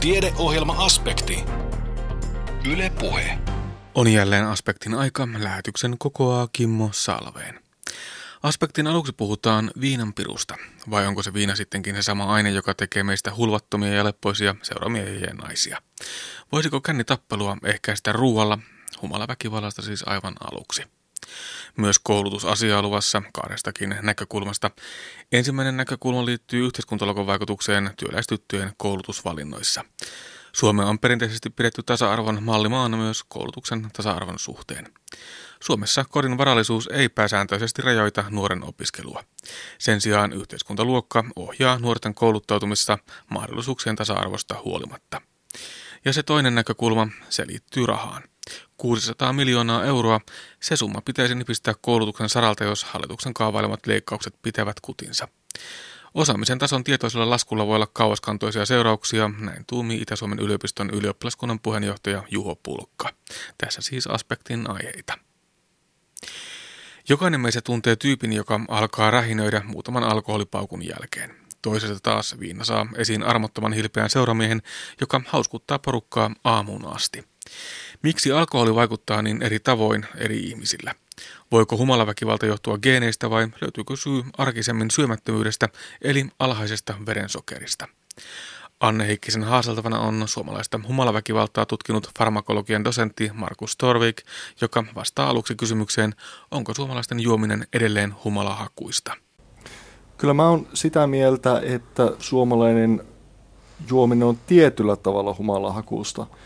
Tiedeohjelma-aspekti. Yle Puhe. On jälleen aspektin aika. Lähetyksen kokoaa Kimmo Salveen. Aspektin aluksi puhutaan viinan pirusta. Vai onko se viina sittenkin se sama aine, joka tekee meistä hulvattomia ja leppoisia seuramiehiä ja naisia? Voisiko kännitappelua ehkäistä ruualla, humalaväkivallasta siis aivan aluksi? Myös koulutusasia luvassa kahdestakin näkökulmasta. Ensimmäinen näkökulma liittyy yhteiskuntalogon vaikutukseen työläistyttöjen koulutusvalinnoissa. Suomea on perinteisesti pidetty tasa-arvon mallimaana myös koulutuksen tasa-arvon suhteen. Suomessa kodin varallisuus ei pääsääntöisesti rajoita nuoren opiskelua. Sen sijaan yhteiskuntaluokka ohjaa nuorten kouluttautumista mahdollisuuksien tasa-arvosta huolimatta. Ja se toinen näkökulma, se liittyy rahaan. 600 miljoonaa euroa, se summa pitäisi nipistää koulutuksen saralta, jos hallituksen kaavailemat leikkaukset pitävät kutinsa. Osaamisen tason tietoisella laskulla voi olla kauaskantoisia seurauksia, näin tuumii Itä-Suomen yliopiston ylioppilaskunnan puheenjohtaja Juho Pulkka. Tässä siis aspektin aiheita. Jokainen meistä tuntee tyypin, joka alkaa rähinöidä muutaman alkoholipaukun jälkeen. Toisesta taas viina saa esiin armottoman hilpeän seuramiehen, joka hauskuttaa porukkaa aamuun asti. Miksi alkoholi vaikuttaa niin eri tavoin eri ihmisillä? Voiko humalaväkivalta johtua geeneistä vai löytyykö syy arkisemmin syömättömyydestä eli alhaisesta verensokerista? Anne Heikkisen haaseltavana on suomalaista humalaväkivaltaa tutkinut farmakologian dosentti Markus Torvik, joka vastaa aluksi kysymykseen, onko suomalaisten juominen edelleen humalahakuista. Kyllä mä oon sitä mieltä, että suomalainen juominen on tietyllä tavalla humalahakuista –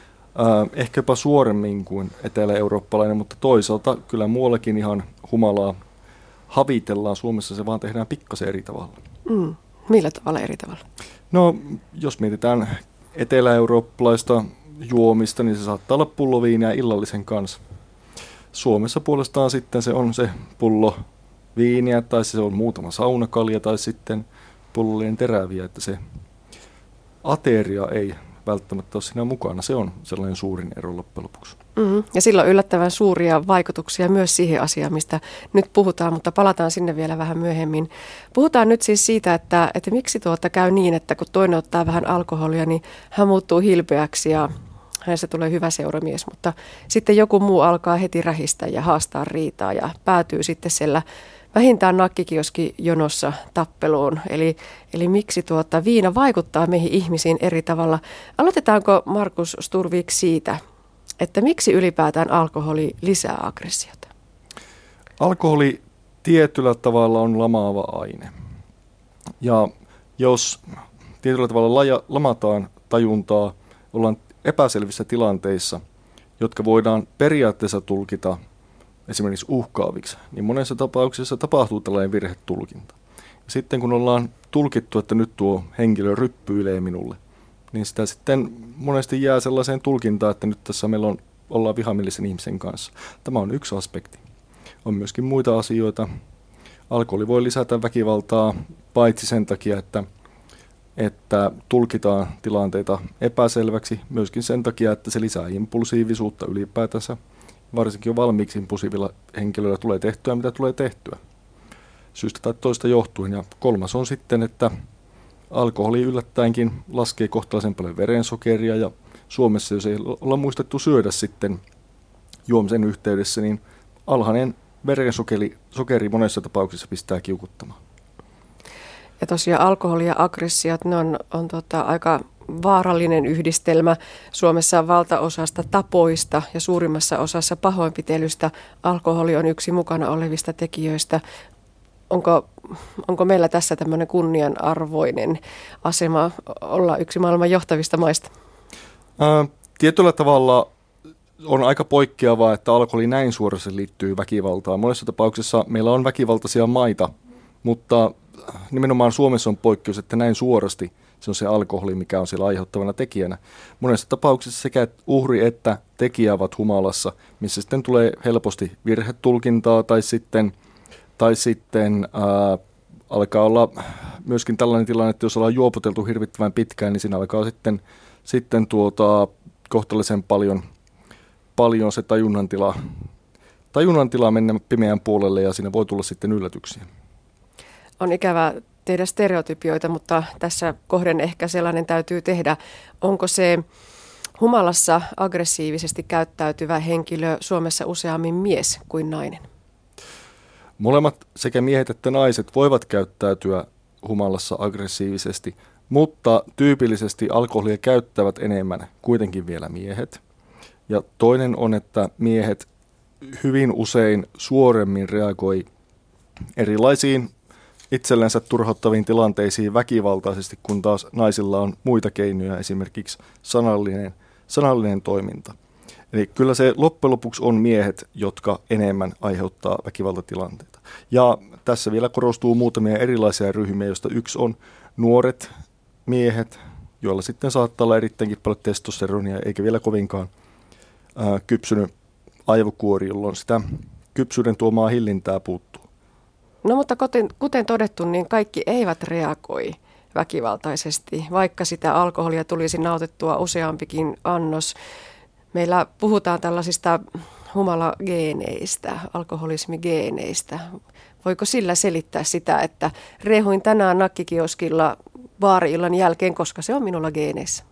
ehkä jopa suoremmin kuin etelä-eurooppalainen, mutta toisaalta kyllä muuallakin ihan humalaa havitellaan. Suomessa se vaan tehdään pikkasen eri tavalla. Mm. Millä tavalla eri tavalla? No, jos mietitään etelä-eurooppalaista juomista, niin se saattaa olla pulloviiniä illallisen kanssa. Suomessa puolestaan sitten se on se pullo viiniä tai se on muutama saunakalja tai sitten pullollinen teräviä, että se ateria ei välttämättä ole siinä mukana. Se on sellainen suurin ero loppujen lopuksi. Mm-hmm. Ja sillä on yllättävän suuria vaikutuksia myös siihen asiaan, mistä nyt puhutaan, mutta palataan sinne vielä vähän myöhemmin. Puhutaan nyt siis siitä, että, että miksi tuota käy niin, että kun toinen ottaa vähän alkoholia, niin hän muuttuu hilpeäksi ja hänestä tulee hyvä seuramies, mutta sitten joku muu alkaa heti rähistä ja haastaa riitaa ja päätyy sitten siellä vähintään nakkikioski jonossa tappeluun. Eli, eli miksi tuota viina vaikuttaa meihin ihmisiin eri tavalla. Aloitetaanko Markus Sturvik siitä, että miksi ylipäätään alkoholi lisää aggressiota? Alkoholi tietyllä tavalla on lamaava aine. Ja jos tietyllä tavalla laja, lamataan tajuntaa, ollaan epäselvissä tilanteissa, jotka voidaan periaatteessa tulkita esimerkiksi uhkaaviksi, niin monessa tapauksessa tapahtuu tällainen virhetulkinta. Ja sitten kun ollaan tulkittu, että nyt tuo henkilö ryppyilee minulle, niin sitä sitten monesti jää sellaiseen tulkintaan, että nyt tässä meillä on, ollaan vihamielisen ihmisen kanssa. Tämä on yksi aspekti. On myöskin muita asioita. Alkoholi voi lisätä väkivaltaa paitsi sen takia, että, että tulkitaan tilanteita epäselväksi, myöskin sen takia, että se lisää impulsiivisuutta ylipäätänsä – varsinkin jo valmiiksi impulsiivilla henkilöillä tulee tehtyä, mitä tulee tehtyä. Syystä tai toista johtuen. Ja kolmas on sitten, että alkoholi yllättäenkin laskee kohtalaisen paljon verensokeria ja Suomessa, jos ei olla muistettu syödä sitten juomisen yhteydessä, niin alhainen verensokeri sokeri monessa tapauksessa pistää kiukuttamaan. Ja tosiaan alkoholi ja aggressiot, ne on, on tota aika vaarallinen yhdistelmä. Suomessa valtaosasta tapoista ja suurimmassa osassa pahoinpitelystä alkoholi on yksi mukana olevista tekijöistä. Onko, onko meillä tässä tämmöinen kunnianarvoinen asema olla yksi maailman johtavista maista? Ää, tietyllä tavalla on aika poikkeavaa, että alkoholi näin suorassa liittyy väkivaltaan. Monessa tapauksessa meillä on väkivaltaisia maita, mutta nimenomaan Suomessa on poikkeus, että näin suorasti – se on se alkoholi, mikä on siellä aiheuttavana tekijänä. Monessa tapauksessa sekä uhri että tekijä ovat humalassa, missä sitten tulee helposti virhetulkintaa tai sitten, tai sitten ää, alkaa olla myöskin tällainen tilanne, että jos ollaan juopoteltu hirvittävän pitkään, niin siinä alkaa sitten, sitten tuota, kohtalaisen paljon, paljon se tajunnan tila, tajunnan tila mennä pimeän puolelle ja siinä voi tulla sitten yllätyksiä. On ikävää tehdä stereotypioita, mutta tässä kohden ehkä sellainen täytyy tehdä. Onko se humalassa aggressiivisesti käyttäytyvä henkilö Suomessa useammin mies kuin nainen? Molemmat sekä miehet että naiset voivat käyttäytyä humalassa aggressiivisesti, mutta tyypillisesti alkoholia käyttävät enemmän kuitenkin vielä miehet. Ja toinen on, että miehet hyvin usein suoremmin reagoi erilaisiin itsellensä turhauttaviin tilanteisiin väkivaltaisesti, kun taas naisilla on muita keinoja, esimerkiksi sanallinen, sanallinen toiminta. Eli kyllä se loppujen lopuksi on miehet, jotka enemmän aiheuttaa väkivaltatilanteita. Ja tässä vielä korostuu muutamia erilaisia ryhmiä, joista yksi on nuoret miehet, joilla sitten saattaa olla erittäinkin paljon testosteronia, eikä vielä kovinkaan ää, kypsynyt aivokuori, jolloin sitä kypsyyden tuomaa hillintää puuttuu. No mutta kuten, kuten todettu, niin kaikki eivät reagoi väkivaltaisesti, vaikka sitä alkoholia tulisi nautittua useampikin annos. Meillä puhutaan tällaisista humalageeneistä, alkoholismigeeneistä. Voiko sillä selittää sitä, että rehuin tänään nakkikioskilla vaari-illan jälkeen, koska se on minulla geeneissä?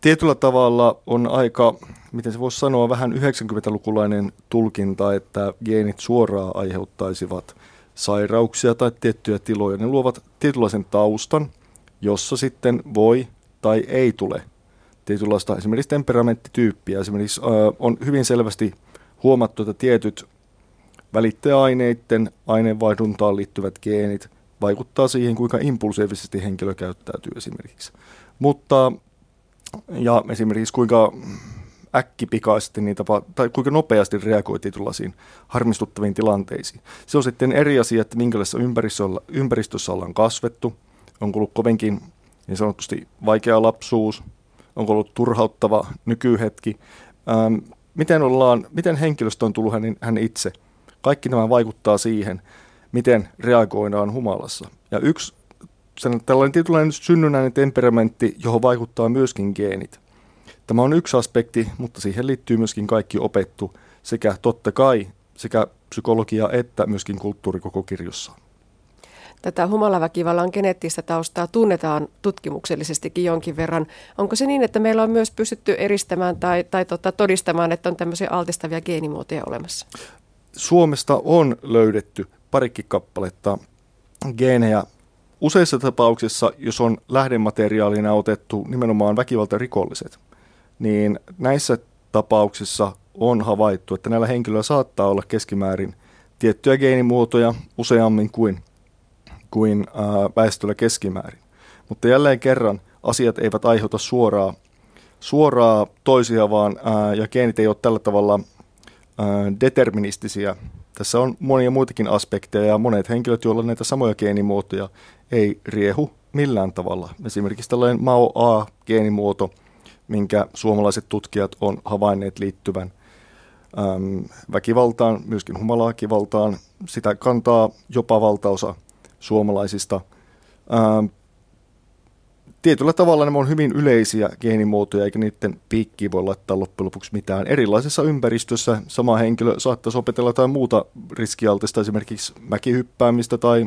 Tietyllä tavalla on aika, miten se voisi sanoa, vähän 90-lukulainen tulkinta, että geenit suoraan aiheuttaisivat sairauksia tai tiettyjä tiloja. Ne luovat tietynlaisen taustan, jossa sitten voi tai ei tule tietynlaista esimerkiksi temperamenttityyppiä. Esimerkiksi on hyvin selvästi huomattu, että tietyt välittäjäaineiden aineenvaihduntaan liittyvät geenit vaikuttaa siihen, kuinka impulsiivisesti henkilö käyttäytyy esimerkiksi. Mutta, ja esimerkiksi kuinka äkkipikaisesti tapa, tai kuinka nopeasti reagoi tietynlaisiin harmistuttaviin tilanteisiin. Se on sitten eri asia, että minkälaisessa ympäristössä, ympäristössä ollaan kasvettu, onko ollut kovinkin niin sanotusti vaikea lapsuus, onko ollut turhauttava nykyhetki, ähm, miten, ollaan, miten henkilöstö on tullut hän, hän itse. Kaikki nämä vaikuttaa siihen, miten reagoidaan humalassa. Ja yksi sen, tällainen tietynlainen synnynnäinen temperamentti, johon vaikuttaa myöskin geenit. Tämä on yksi aspekti, mutta siihen liittyy myöskin kaikki opettu sekä totta kai sekä psykologia että myöskin kulttuuri koko kirjossa. Tätä humalaväkivallan geneettistä taustaa tunnetaan tutkimuksellisestikin jonkin verran. Onko se niin, että meillä on myös pystytty eristämään tai, tai tota, todistamaan, että on tämmöisiä altistavia geenimuotoja olemassa? Suomesta on löydetty parikin kappaletta geenejä useissa tapauksissa, jos on lähdemateriaalina otettu nimenomaan väkivaltarikolliset, niin näissä tapauksissa on havaittu, että näillä henkilöillä saattaa olla keskimäärin tiettyjä geenimuotoja useammin kuin, kuin ää, väestöllä keskimäärin. Mutta jälleen kerran asiat eivät aiheuta suoraa, suoraa toisia, vaan ää, ja geenit ei ole tällä tavalla ää, deterministisia. Tässä on monia muitakin aspekteja ja monet henkilöt, joilla näitä samoja geenimuotoja ei riehu millään tavalla. Esimerkiksi tällainen MAO A-geenimuoto, minkä suomalaiset tutkijat on havainneet liittyvän äm, väkivaltaan, myöskin humalakivaltaan. Sitä kantaa jopa valtaosa suomalaisista. Ähm, tietyllä tavalla nämä on hyvin yleisiä geenimuotoja, eikä niiden piikkiin voi laittaa loppujen lopuksi mitään. Erilaisessa ympäristössä sama henkilö saattaisi opetella jotain muuta riskialtista, esimerkiksi mäkihyppäämistä tai,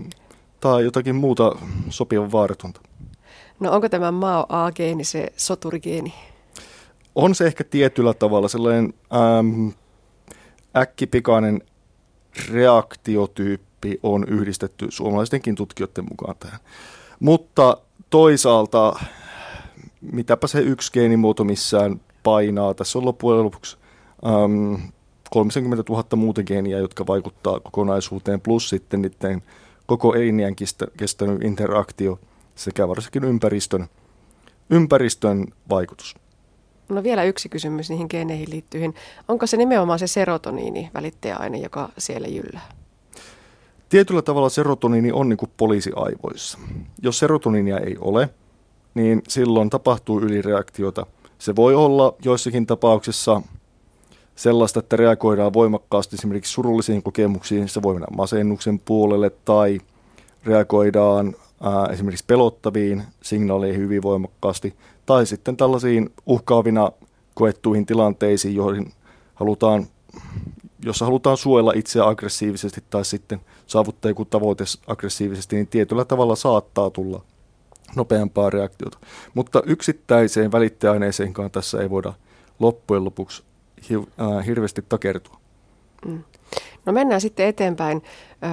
tai jotakin muuta sopivan vaaratonta. No onko tämä Mao A-geeni se soturigeeni? On se ehkä tietyllä tavalla sellainen äm, äkkipikainen reaktiotyyppi on yhdistetty suomalaistenkin tutkijoiden mukaan tähän. Mutta toisaalta, mitäpä se yksi geenimuoto missään painaa. Tässä on loppujen lopuksi äm, 30 000 muuta geeniä, jotka vaikuttaa kokonaisuuteen, plus sitten niiden koko eliniän kestänyt interaktio sekä varsinkin ympäristön, ympäristön vaikutus. No vielä yksi kysymys niihin geeneihin liittyen. Onko se nimenomaan se serotoniini välittäjäaine, joka siellä jyllää? Tietyllä tavalla serotoniini on niin kuin poliisi aivoissa. Jos serotoniinia ei ole, niin silloin tapahtuu ylireaktiota. Se voi olla joissakin tapauksissa sellaista, että reagoidaan voimakkaasti esimerkiksi surullisiin kokemuksiin, se voi mennä masennuksen puolelle tai reagoidaan ää, esimerkiksi pelottaviin signaaleihin hyvin voimakkaasti tai sitten tällaisiin uhkaavina koettuihin tilanteisiin, joihin halutaan jos halutaan suojella itseä aggressiivisesti tai sitten saavuttaa joku tavoite aggressiivisesti, niin tietyllä tavalla saattaa tulla nopeampaa reaktiota. Mutta yksittäiseen välittäjäaineeseenkaan tässä ei voida loppujen lopuksi äh, hirveästi takertua. Mm. No mennään sitten eteenpäin. Ö,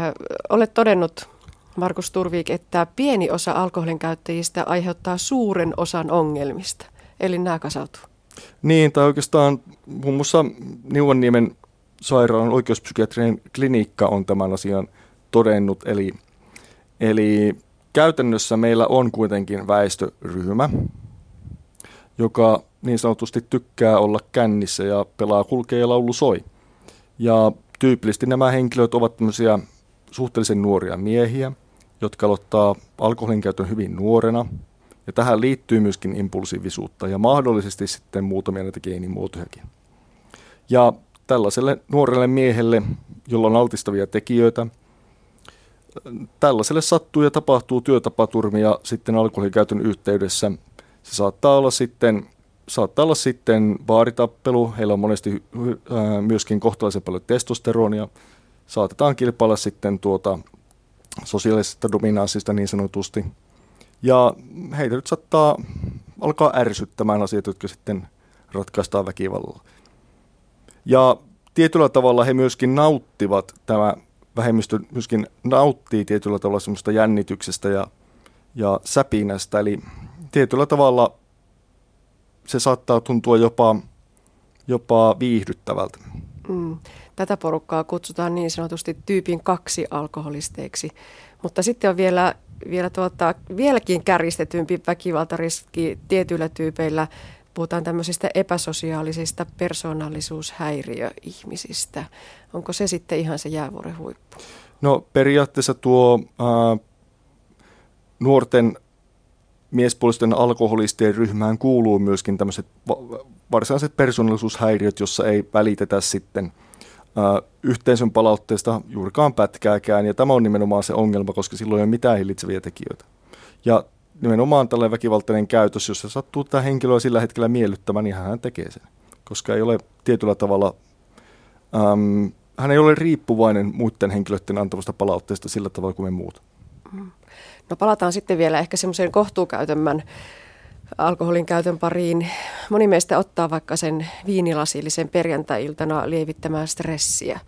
olet todennut, Markus Turvik, että pieni osa alkoholin käyttäjistä aiheuttaa suuren osan ongelmista. Eli nämä kasautuu. Niin, tai oikeastaan muun muassa Niuanniemen sairaalan oikeuspsykiatrinen klinikka on tämän asian todennut. Eli, eli käytännössä meillä on kuitenkin väestöryhmä, joka niin sanotusti tykkää olla kännissä ja pelaa kulkee ja laulu soi. Ja tyypillisesti nämä henkilöt ovat tämmöisiä suhteellisen nuoria miehiä, jotka aloittaa alkoholin käytön hyvin nuorena. Ja tähän liittyy myöskin impulsiivisuutta ja mahdollisesti sitten muutamia näitä geenimuotojakin. Ja tällaiselle nuorelle miehelle, jolla on altistavia tekijöitä, tällaiselle sattuu ja tapahtuu työtapaturmia sitten alkoholikäytön yhteydessä. Se saattaa olla sitten saattaa olla sitten baaritappelu, heillä on monesti ää, myöskin kohtalaisen paljon testosteronia. Saatetaan kilpailla sitten tuota sosiaalisesta dominanssista niin sanotusti. Ja heitä nyt saattaa alkaa ärsyttämään asiat, jotka sitten ratkaistaan väkivallalla. Ja tietyllä tavalla he myöskin nauttivat, tämä vähemmistö myöskin nauttii tietyllä tavalla semmoista jännityksestä ja, ja säpinästä. Eli tietyllä tavalla se saattaa tuntua jopa, jopa viihdyttävältä. Mm. Tätä porukkaa kutsutaan niin sanotusti tyypin kaksi alkoholisteiksi. Mutta sitten on vielä, vielä tuota, vieläkin kärjistetympi väkivaltariski tietyillä tyypeillä. Puhutaan tämmöisistä epäsosiaalisista persoonallisuushäiriöihmisistä. Onko se sitten ihan se jäävuoren huippu? No periaatteessa tuo ää, nuorten miespuolisten alkoholistien ryhmään kuuluu myöskin tämmöiset varsinaiset persoonallisuushäiriöt, jossa ei välitetä sitten ö, yhteisön palautteesta juurikaan pätkääkään. Ja tämä on nimenomaan se ongelma, koska silloin ei ole mitään hillitseviä tekijöitä. Ja nimenomaan tällainen väkivaltainen käytös, jos se sattuu tämä henkilöä sillä hetkellä miellyttämään, niin hän tekee sen. Koska ei ole tietyllä tavalla, äm, hän ei ole riippuvainen muiden henkilöiden antavasta palautteesta sillä tavalla kuin me muut. Mm. No palataan sitten vielä ehkä semmoiseen kohtuukäytömmän alkoholin käytön pariin. Moni meistä ottaa vaikka sen viinilasillisen perjantai-iltana lievittämään stressiä.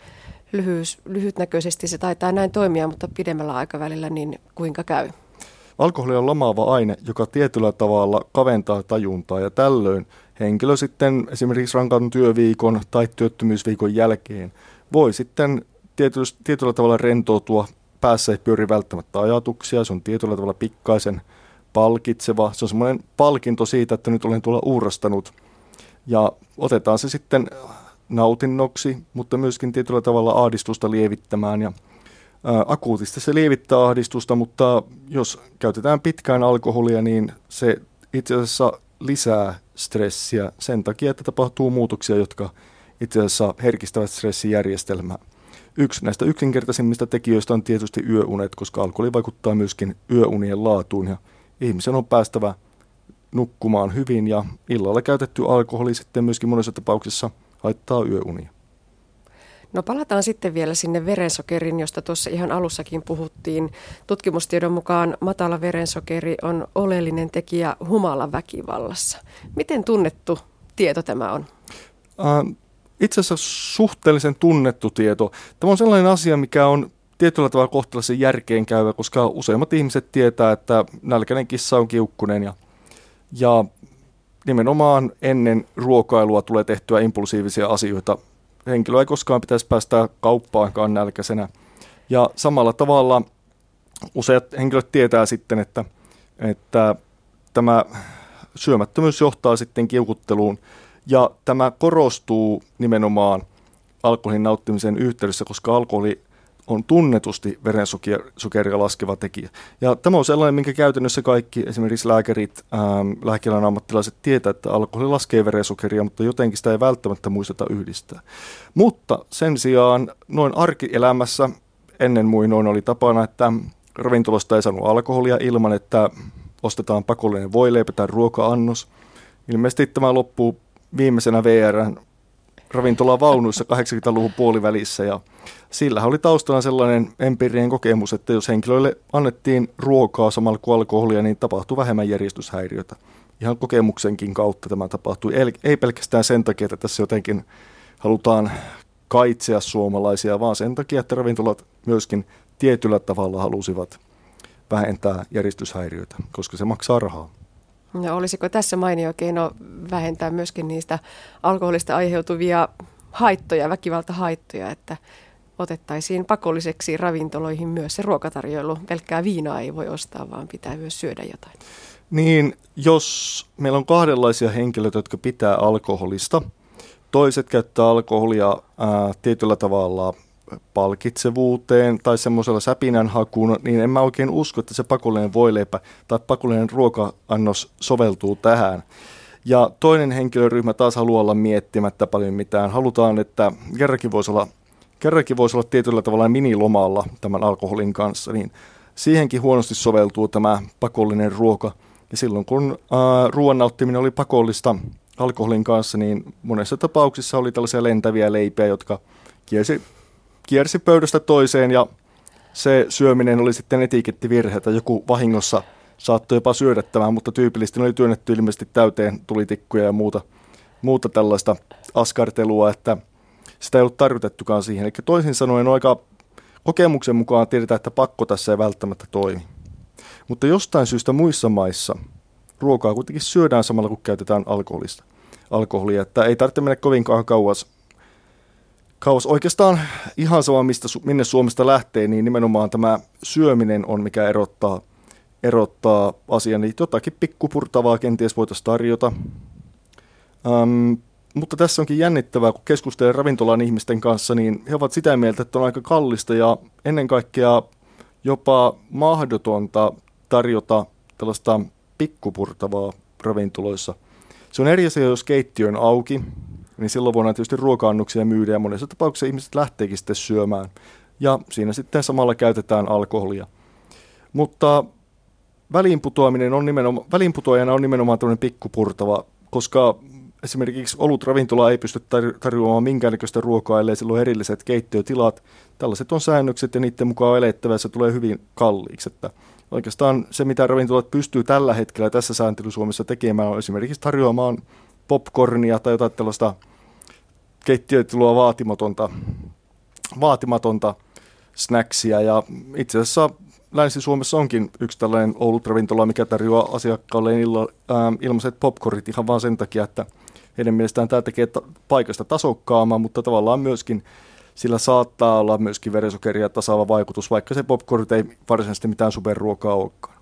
Lyhyys, lyhytnäköisesti se taitaa näin toimia, mutta pidemmällä aikavälillä niin kuinka käy? Alkoholi on lamaava aine, joka tietyllä tavalla kaventaa tajuntaa ja tällöin henkilö sitten esimerkiksi rankan työviikon tai työttömyysviikon jälkeen voi sitten tietyllä, tavalla rentoutua päässä ei pyöri välttämättä ajatuksia, se on tietyllä tavalla pikkaisen palkitseva. Se on semmoinen palkinto siitä, että nyt olen tuolla uurastanut. Ja otetaan se sitten nautinnoksi, mutta myöskin tietyllä tavalla ahdistusta lievittämään. Ja ää, akuutisti se lievittää ahdistusta, mutta jos käytetään pitkään alkoholia, niin se itse asiassa lisää stressiä sen takia, että tapahtuu muutoksia, jotka itse asiassa herkistävät stressijärjestelmää. Yksi näistä yksinkertaisimmista tekijöistä on tietysti yöunet, koska alkoholi vaikuttaa myöskin yöunien laatuun ja ihmisen on päästävä nukkumaan hyvin ja illalla käytetty alkoholi sitten myöskin monessa tapauksessa haittaa yöunia. No palataan sitten vielä sinne verensokerin, josta tuossa ihan alussakin puhuttiin. Tutkimustiedon mukaan matala verensokeri on oleellinen tekijä humalan väkivallassa. Miten tunnettu tieto tämä on? Äh, itse asiassa suhteellisen tunnettu tieto. Tämä on sellainen asia, mikä on tietyllä tavalla kohtalaisen järkeen käyvä, koska useimmat ihmiset tietää, että nälkäinen kissa on kiukkunen ja, ja nimenomaan ennen ruokailua tulee tehtyä impulsiivisia asioita. Henkilö ei koskaan pitäisi päästä kauppaankaan nälkäisenä. Ja samalla tavalla useat henkilöt tietää sitten, että, että tämä syömättömyys johtaa sitten kiukutteluun ja tämä korostuu nimenomaan alkoholin nauttimisen yhteydessä, koska alkoholi on tunnetusti verensokeria laskeva tekijä. Ja tämä on sellainen, minkä käytännössä kaikki, esimerkiksi lääkärit, ähm, lääkealan ammattilaiset tietää, että alkoholi laskee verensokeria, mutta jotenkin sitä ei välttämättä muisteta yhdistää. Mutta sen sijaan noin arkielämässä ennen muinoin oli tapana, että ravintolasta ei saanut alkoholia ilman, että ostetaan pakollinen voileipä tai ruoka-annos. Ilmeisesti tämä loppuu viimeisenä VRn ravintolavaunuissa 80-luvun puolivälissä ja sillä oli taustana sellainen empiirinen kokemus, että jos henkilöille annettiin ruokaa samalla kuin alkoholia, niin tapahtui vähemmän järjestyshäiriötä. Ihan kokemuksenkin kautta tämä tapahtui. Ei pelkästään sen takia, että tässä jotenkin halutaan kaitsea suomalaisia, vaan sen takia, että ravintolat myöskin tietyllä tavalla halusivat vähentää järjestyshäiriöitä, koska se maksaa rahaa. No, olisiko tässä mainio keino vähentää myöskin niistä alkoholista aiheutuvia haittoja, väkivaltahaittoja, että otettaisiin pakolliseksi ravintoloihin myös se ruokatarjoilu. Pelkkää viinaa ei voi ostaa, vaan pitää myös syödä jotain. Niin, jos meillä on kahdenlaisia henkilöitä, jotka pitää alkoholista, toiset käyttää alkoholia ää, tietyllä tavalla palkitsevuuteen tai semmoisella säpinän hakuun, niin en mä oikein usko, että se pakollinen voileipä tai pakollinen ruoka-annos soveltuu tähän. Ja toinen henkilöryhmä taas haluaa olla miettimättä paljon mitään. Halutaan, että kerrankin voisi olla, kerrankin voisi olla tietyllä tavalla minilomalla tämän alkoholin kanssa, niin siihenkin huonosti soveltuu tämä pakollinen ruoka. Ja silloin kun ää, ruoan nauttiminen oli pakollista alkoholin kanssa, niin monessa tapauksissa oli tällaisia lentäviä leipiä, jotka kiersi kiersi pöydästä toiseen ja se syöminen oli sitten etikettivirhe, tai joku vahingossa saattoi jopa syödä tämän, mutta tyypillisesti oli työnnetty ilmeisesti täyteen tulitikkuja ja muuta, muuta tällaista askartelua, että sitä ei ollut tarkoitettukaan siihen. Eli toisin sanoen aika kokemuksen mukaan tiedetään, että pakko tässä ei välttämättä toimi. Mutta jostain syystä muissa maissa ruokaa kuitenkin syödään samalla kun käytetään alkoholista. alkoholia, että ei tarvitse mennä kovinkaan kauas Kaos oikeastaan ihan sama, mistä, minne Suomesta lähtee, niin nimenomaan tämä syöminen on, mikä erottaa, erottaa asian. Niin jotakin pikkupurtavaa kenties voitaisiin tarjota. Ähm, mutta tässä onkin jännittävää, kun keskustelee ravintolan ihmisten kanssa, niin he ovat sitä mieltä, että on aika kallista ja ennen kaikkea jopa mahdotonta tarjota tällaista pikkupurtavaa ravintoloissa. Se on eri asia, jos keittiö on auki, niin silloin voidaan tietysti ruoka-annoksia myydä ja monessa tapauksessa ihmiset lähteekin sitten syömään. Ja siinä sitten samalla käytetään alkoholia. Mutta väliinputoaminen on nimenomaan, väliinputoajana on nimenomaan tämmöinen pikkupurtava, koska esimerkiksi ravintola ei pysty tarjoamaan minkäännäköistä ruokaa, ellei sillä ole erilliset keittiötilat. Tällaiset on säännökset ja niiden mukaan elettävä se tulee hyvin kalliiksi. Että oikeastaan se, mitä ravintolat pystyy tällä hetkellä tässä sääntely Suomessa tekemään, on esimerkiksi tarjoamaan popcornia tai jotain tällaista keittiötilua vaatimatonta, vaatimatonta snacksia. Ja itse asiassa Länsi-Suomessa onkin yksi tällainen Oulut-ravintola, mikä tarjoaa asiakkaalle illa, ää, ilmaiset popcornit ihan vaan sen takia, että heidän mielestään tämä tekee ta- paikasta tasokkaamman, mutta tavallaan myöskin sillä saattaa olla myöskin verisokeria tasaava vaikutus, vaikka se popcorn ei varsinaisesti mitään superruokaa olekaan.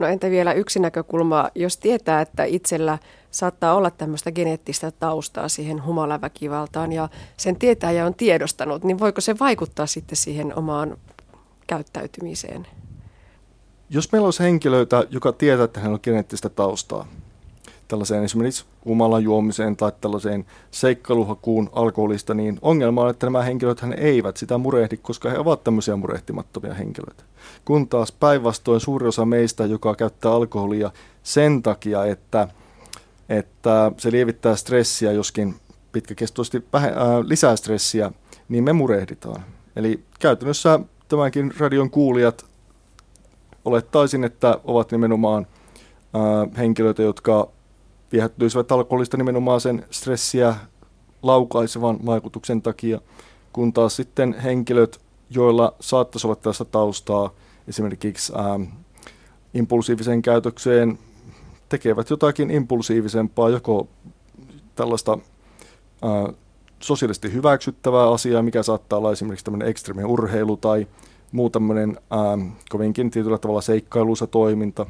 No entä vielä yksi näkökulma, jos tietää, että itsellä saattaa olla tämmöistä geneettistä taustaa siihen humalaväkivaltaan ja sen tietää ja on tiedostanut, niin voiko se vaikuttaa sitten siihen omaan käyttäytymiseen? Jos meillä olisi henkilöitä, joka tietää, että hän on geneettistä taustaa, tällaiseen esimerkiksi humalan juomiseen tai tällaiseen seikkailuhakuun alkoholista, niin ongelma on, että nämä henkilöt hän eivät sitä murehdi, koska he ovat tämmöisiä murehtimattomia henkilöitä. Kun taas päinvastoin suuri osa meistä, joka käyttää alkoholia sen takia, että, että se lievittää stressiä, joskin pitkäkestoisesti vähe, äh, lisää stressiä, niin me murehditaan. Eli käytännössä tämänkin radion kuulijat olettaisin, että ovat nimenomaan äh, henkilöitä, jotka viehättyisivät alkoholista nimenomaan sen stressiä laukaisevan vaikutuksen takia, kun taas sitten henkilöt, joilla saattaisi olla tästä taustaa esimerkiksi ähm, impulsiiviseen käytökseen, tekevät jotakin impulsiivisempaa, joko tällaista äh, sosiaalisesti hyväksyttävää asiaa, mikä saattaa olla esimerkiksi tämmöinen ekstremi urheilu tai muu tämmöinen ähm, kovinkin tietyllä tavalla seikkailuisa toiminta.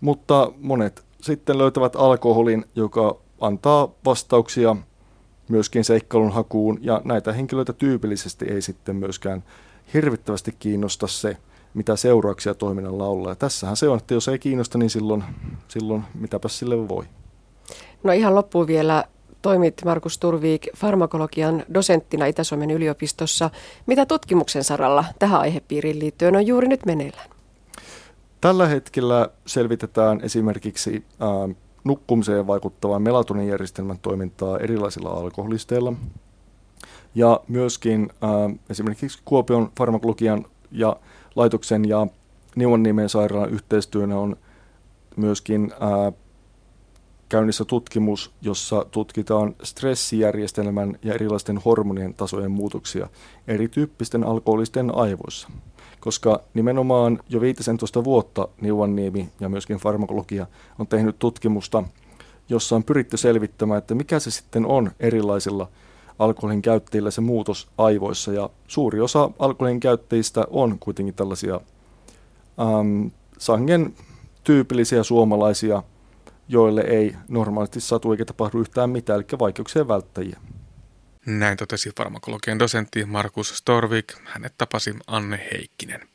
Mutta monet sitten löytävät alkoholin, joka antaa vastauksia myöskin seikkailun hakuun, ja näitä henkilöitä tyypillisesti ei sitten myöskään hirvittävästi kiinnosta se, mitä seurauksia toiminnalla on. Ja tässähän se on, että jos ei kiinnosta, niin silloin, silloin mitäpä sille voi. No ihan loppuun vielä toimit Markus Turviik farmakologian dosenttina Itä-Suomen yliopistossa. Mitä tutkimuksen saralla tähän aihepiiriin liittyen on juuri nyt meneillään? Tällä hetkellä selvitetään esimerkiksi äh, nukkumiseen vaikuttavan melatoninjärjestelmän toimintaa erilaisilla alkoholisteilla. Ja myöskin äh, esimerkiksi Kuopion farmakologian ja laitoksen ja Niuanniemen sairaalan yhteistyönä on myöskin äh, käynnissä tutkimus, jossa tutkitaan stressijärjestelmän ja erilaisten hormonien tasojen muutoksia erityyppisten alkoholisten aivoissa. Koska nimenomaan jo 15 vuotta Niuanniemi ja myöskin farmakologia on tehnyt tutkimusta, jossa on pyritty selvittämään, että mikä se sitten on erilaisilla alkoholin käyttäjillä se muutos aivoissa. Ja suuri osa alkoholin käyttäjistä on kuitenkin tällaisia äm, sangen tyypillisiä suomalaisia, joille ei normaalisti satu eikä tapahdu yhtään mitään, eli vaikeuksien välttäjiä. Näin totesi farmakologian dosentti Markus Storvik. Hänet tapasi Anne Heikkinen.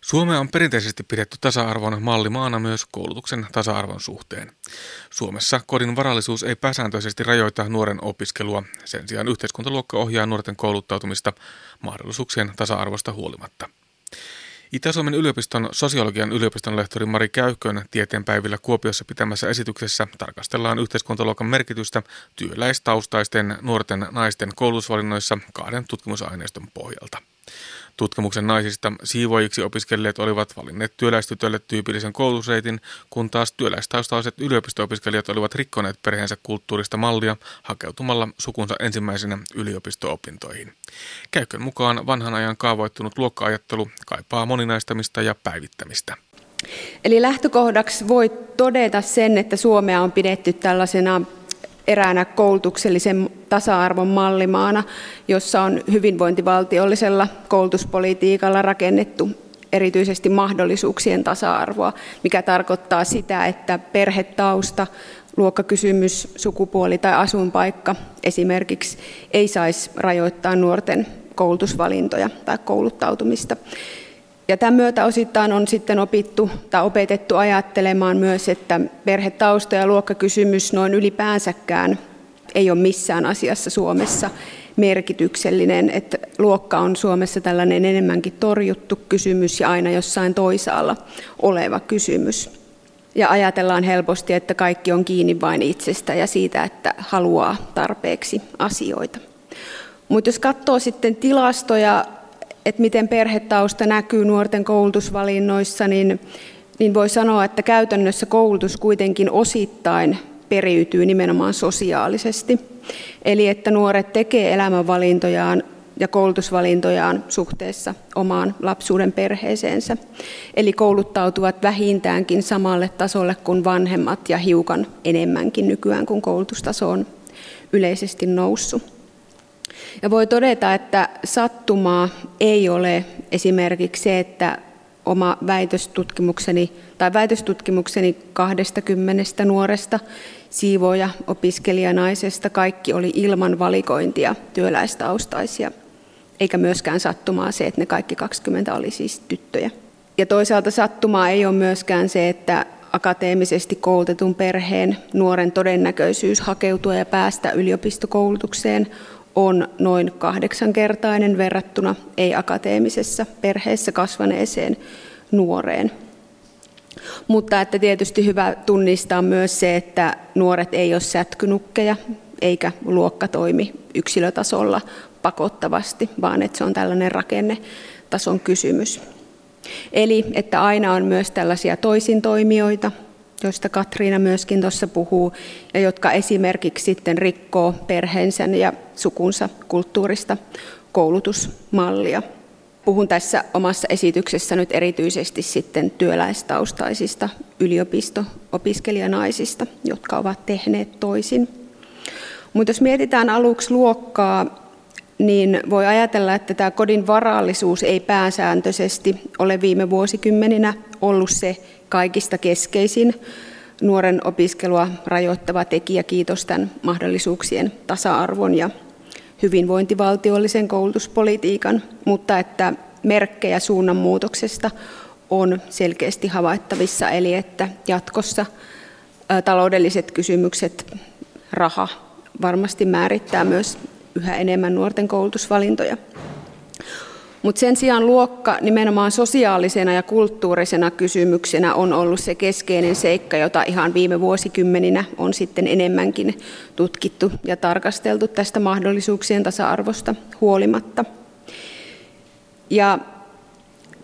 Suomea on perinteisesti pidetty tasa-arvon mallimaana myös koulutuksen tasa-arvon suhteen. Suomessa kodin varallisuus ei pääsääntöisesti rajoita nuoren opiskelua. Sen sijaan yhteiskuntaluokka ohjaa nuorten kouluttautumista mahdollisuuksien tasa-arvosta huolimatta. Itä-Suomen yliopiston sosiologian yliopiston lehtori Mari Käykkön tieteenpäivillä Kuopiossa pitämässä esityksessä tarkastellaan yhteiskuntaluokan merkitystä työläistaustaisten nuorten naisten koulutusvalinnoissa kahden tutkimusaineiston pohjalta. Tutkimuksen naisista siivoajiksi opiskelijat olivat valinneet työläistytölle tyypillisen koulutusreitin, kun taas työläistaustaiset yliopisto-opiskelijat olivat rikkoneet perheensä kulttuurista mallia hakeutumalla sukunsa ensimmäisenä yliopisto-opintoihin. Käykön mukaan vanhan ajan kaavoittunut luokka-ajattelu kaipaa moninaistamista ja päivittämistä. Eli lähtökohdaksi voi todeta sen, että Suomea on pidetty tällaisena eräänä koulutuksellisen tasa-arvon mallimaana, jossa on hyvinvointivaltiollisella koulutuspolitiikalla rakennettu erityisesti mahdollisuuksien tasa-arvoa, mikä tarkoittaa sitä, että perhetausta, luokkakysymys, sukupuoli tai asuinpaikka esimerkiksi ei saisi rajoittaa nuorten koulutusvalintoja tai kouluttautumista. Ja tämän myötä osittain on sitten opittu tai opetettu ajattelemaan myös, että perhetausta ja luokkakysymys noin ylipäänsäkään ei ole missään asiassa Suomessa merkityksellinen, että luokka on Suomessa tällainen enemmänkin torjuttu kysymys ja aina jossain toisaalla oleva kysymys. Ja ajatellaan helposti, että kaikki on kiinni vain itsestä ja siitä, että haluaa tarpeeksi asioita. Mutta jos katsoo sitten tilastoja että miten perhetausta näkyy nuorten koulutusvalinnoissa, niin, niin voi sanoa, että käytännössä koulutus kuitenkin osittain periytyy nimenomaan sosiaalisesti. Eli että nuoret tekee elämänvalintojaan ja koulutusvalintojaan suhteessa omaan lapsuuden perheeseensä. Eli kouluttautuvat vähintäänkin samalle tasolle kuin vanhemmat ja hiukan enemmänkin nykyään, kun koulutustaso on yleisesti noussut. Ja voi todeta, että sattumaa ei ole esimerkiksi se, että oma väitöstutkimukseni tai väitöstutkimukseni 20 nuoresta siivoja opiskelijanaisesta kaikki oli ilman valikointia työläistaustaisia. Eikä myöskään sattumaa se, että ne kaikki 20 oli siis tyttöjä. Ja toisaalta sattumaa ei ole myöskään se, että akateemisesti koulutetun perheen nuoren todennäköisyys hakeutua ja päästä yliopistokoulutukseen on noin kahdeksankertainen verrattuna ei-akateemisessa perheessä kasvaneeseen nuoreen. Mutta että tietysti hyvä tunnistaa myös se, että nuoret ei ole sätkynukkeja eikä luokka toimi yksilötasolla pakottavasti, vaan että se on tällainen rakennetason kysymys. Eli että aina on myös tällaisia toisin toimijoita, joista Katriina myöskin tuossa puhuu, ja jotka esimerkiksi sitten rikkoo perheensä ja sukunsa kulttuurista koulutusmallia. Puhun tässä omassa esityksessä nyt erityisesti sitten työläistaustaisista yliopisto-opiskelijanaisista, jotka ovat tehneet toisin. Mutta jos mietitään aluksi luokkaa, niin voi ajatella, että tämä kodin varallisuus ei pääsääntöisesti ole viime vuosikymmeninä ollut se kaikista keskeisin nuoren opiskelua rajoittava tekijä, kiitos tämän mahdollisuuksien tasa-arvon ja hyvinvointivaltiollisen koulutuspolitiikan, mutta että merkkejä suunnanmuutoksesta on selkeästi havaittavissa, eli että jatkossa taloudelliset kysymykset, raha varmasti määrittää myös yhä enemmän nuorten koulutusvalintoja. Mutta sen sijaan luokka nimenomaan sosiaalisena ja kulttuurisena kysymyksenä on ollut se keskeinen seikka, jota ihan viime vuosikymmeninä on sitten enemmänkin tutkittu ja tarkasteltu tästä mahdollisuuksien tasa-arvosta huolimatta. Ja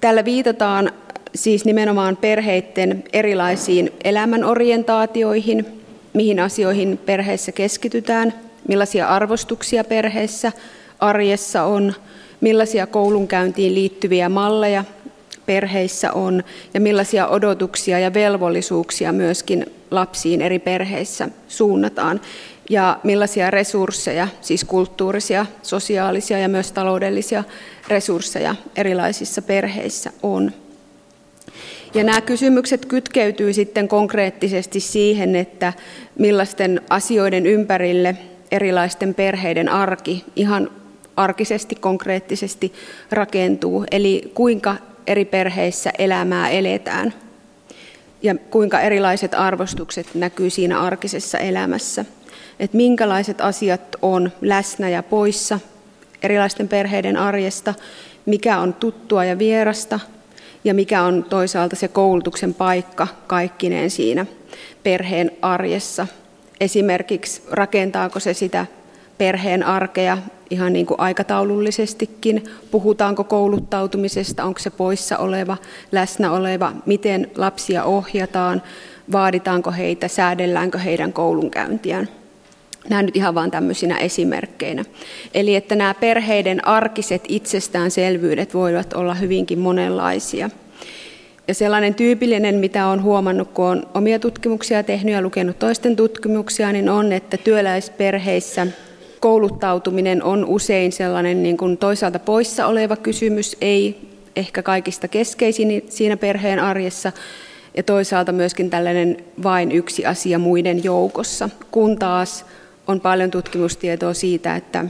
tällä viitataan siis nimenomaan perheiden erilaisiin elämänorientaatioihin, mihin asioihin perheessä keskitytään, millaisia arvostuksia perheessä arjessa on, millaisia koulunkäyntiin liittyviä malleja perheissä on ja millaisia odotuksia ja velvollisuuksia myöskin lapsiin eri perheissä suunnataan ja millaisia resursseja, siis kulttuurisia, sosiaalisia ja myös taloudellisia resursseja erilaisissa perheissä on. Ja nämä kysymykset kytkeytyy sitten konkreettisesti siihen, että millaisten asioiden ympärille erilaisten perheiden arki ihan arkisesti, konkreettisesti rakentuu. Eli kuinka eri perheissä elämää eletään ja kuinka erilaiset arvostukset näkyy siinä arkisessa elämässä. Että minkälaiset asiat on läsnä ja poissa erilaisten perheiden arjesta, mikä on tuttua ja vierasta ja mikä on toisaalta se koulutuksen paikka kaikkineen siinä perheen arjessa. Esimerkiksi rakentaako se sitä perheen arkea ihan niin kuin aikataulullisestikin, puhutaanko kouluttautumisesta, onko se poissa oleva, läsnä oleva, miten lapsia ohjataan, vaaditaanko heitä, säädelläänkö heidän koulunkäyntiään. Nämä nyt ihan vain tämmöisinä esimerkkeinä. Eli että nämä perheiden arkiset itsestäänselvyydet voivat olla hyvinkin monenlaisia. Ja sellainen tyypillinen, mitä olen huomannut, kun olen omia tutkimuksia tehnyt ja lukenut toisten tutkimuksia, niin on, että työläisperheissä kouluttautuminen on usein sellainen niin kuin toisaalta poissa oleva kysymys, ei ehkä kaikista keskeisin siinä perheen arjessa, ja toisaalta myöskin tällainen vain yksi asia muiden joukossa, kun taas on paljon tutkimustietoa siitä, että,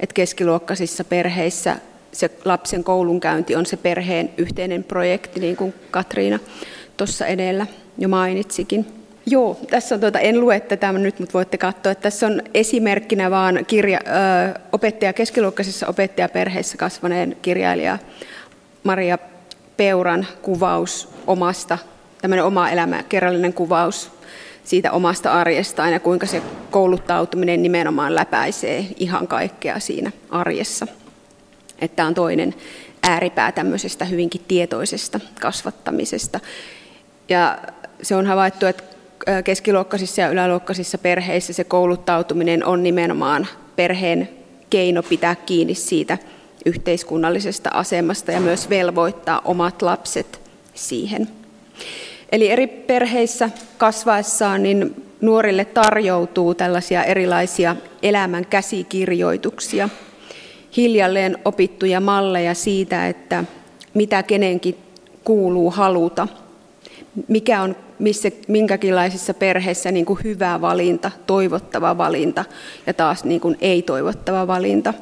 että keskiluokkaisissa perheissä se lapsen koulunkäynti on se perheen yhteinen projekti, niin kuin Katriina tuossa edellä jo mainitsikin. Joo, tässä on tuota, en lue tätä nyt, mutta voitte katsoa, että tässä on esimerkkinä vaan kirja, ö, opettaja, keskiluokkaisessa opettajaperheessä kasvaneen kirjailija Maria Peuran kuvaus omasta, tämmöinen oma elämä, kerrallinen kuvaus siitä omasta arjestaan ja kuinka se kouluttautuminen nimenomaan läpäisee ihan kaikkea siinä arjessa. Että on toinen ääripää tämmöisestä hyvinkin tietoisesta kasvattamisesta. Ja se on havaittu, että keskiluokkaisissa ja yläluokkaisissa perheissä se kouluttautuminen on nimenomaan perheen keino pitää kiinni siitä yhteiskunnallisesta asemasta ja myös velvoittaa omat lapset siihen. Eli eri perheissä kasvaessaan niin nuorille tarjoutuu tällaisia erilaisia elämän käsikirjoituksia, hiljalleen opittuja malleja siitä, että mitä kenenkin kuuluu haluta, mikä on missä, minkäkinlaisissa perheissä niin kuin hyvä valinta, toivottava valinta ja taas niin kuin ei-toivottava valinta.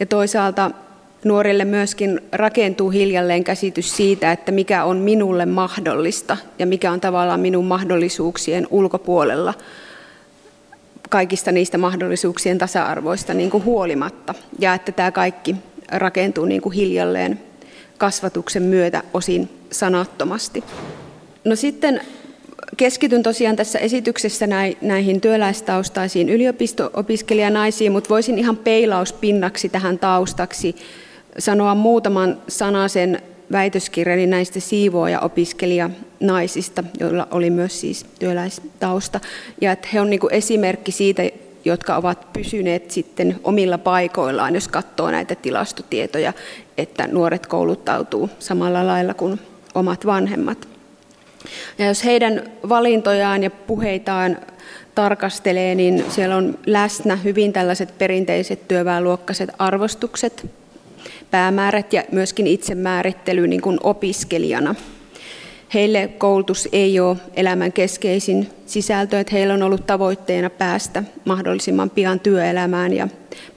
Ja toisaalta nuorille myöskin rakentuu hiljalleen käsitys siitä, että mikä on minulle mahdollista ja mikä on tavallaan minun mahdollisuuksien ulkopuolella kaikista niistä mahdollisuuksien tasa-arvoista niin kuin huolimatta. Ja että tämä kaikki rakentuu niin kuin hiljalleen kasvatuksen myötä osin sanattomasti. No sitten keskityn tosiaan tässä esityksessä näihin työläistaustaisiin yliopisto-opiskelijanaisiin, mutta voisin ihan peilauspinnaksi tähän taustaksi sanoa muutaman sanasen väitöskirjani näistä siivoaja-opiskelijanaisista, joilla oli myös siis työläistausta. Ja että he on niin esimerkki siitä, jotka ovat pysyneet sitten omilla paikoillaan, jos katsoo näitä tilastotietoja, että nuoret kouluttautuu samalla lailla kuin omat vanhemmat. Ja jos heidän valintojaan ja puheitaan tarkastelee, niin siellä on läsnä hyvin tällaiset perinteiset työväenluokkaiset arvostukset, päämäärät ja myöskin itsemäärittely niin kuin opiskelijana. Heille koulutus ei ole elämän keskeisin sisältö, että heillä on ollut tavoitteena päästä mahdollisimman pian työelämään ja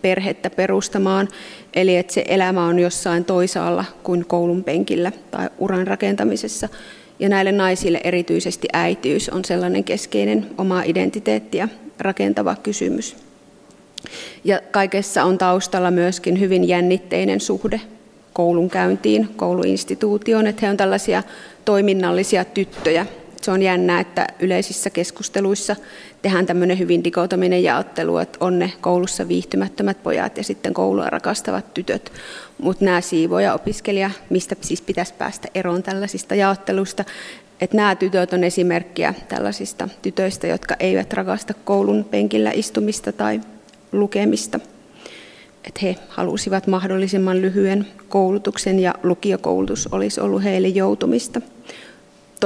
perhettä perustamaan. Eli että se elämä on jossain toisaalla kuin koulun penkillä tai uran rakentamisessa. Ja näille naisille erityisesti äitiys on sellainen keskeinen oma identiteettiä rakentava kysymys. Ja kaikessa on taustalla myöskin hyvin jännitteinen suhde koulunkäyntiin, kouluinstituutioon, että he on tällaisia toiminnallisia tyttöjä. Se on jännää, että yleisissä keskusteluissa tehdään tämmöinen hyvin dikotominen jaottelu, että on ne koulussa viihtymättömät pojat ja sitten koulua rakastavat tytöt. Mutta nämä siivoja opiskelija, mistä siis pitäisi päästä eroon tällaisista jaotteluista, että nämä tytöt on esimerkkiä tällaisista tytöistä, jotka eivät rakasta koulun penkillä istumista tai lukemista. Että he halusivat mahdollisimman lyhyen koulutuksen ja lukiokoulutus olisi ollut heille joutumista.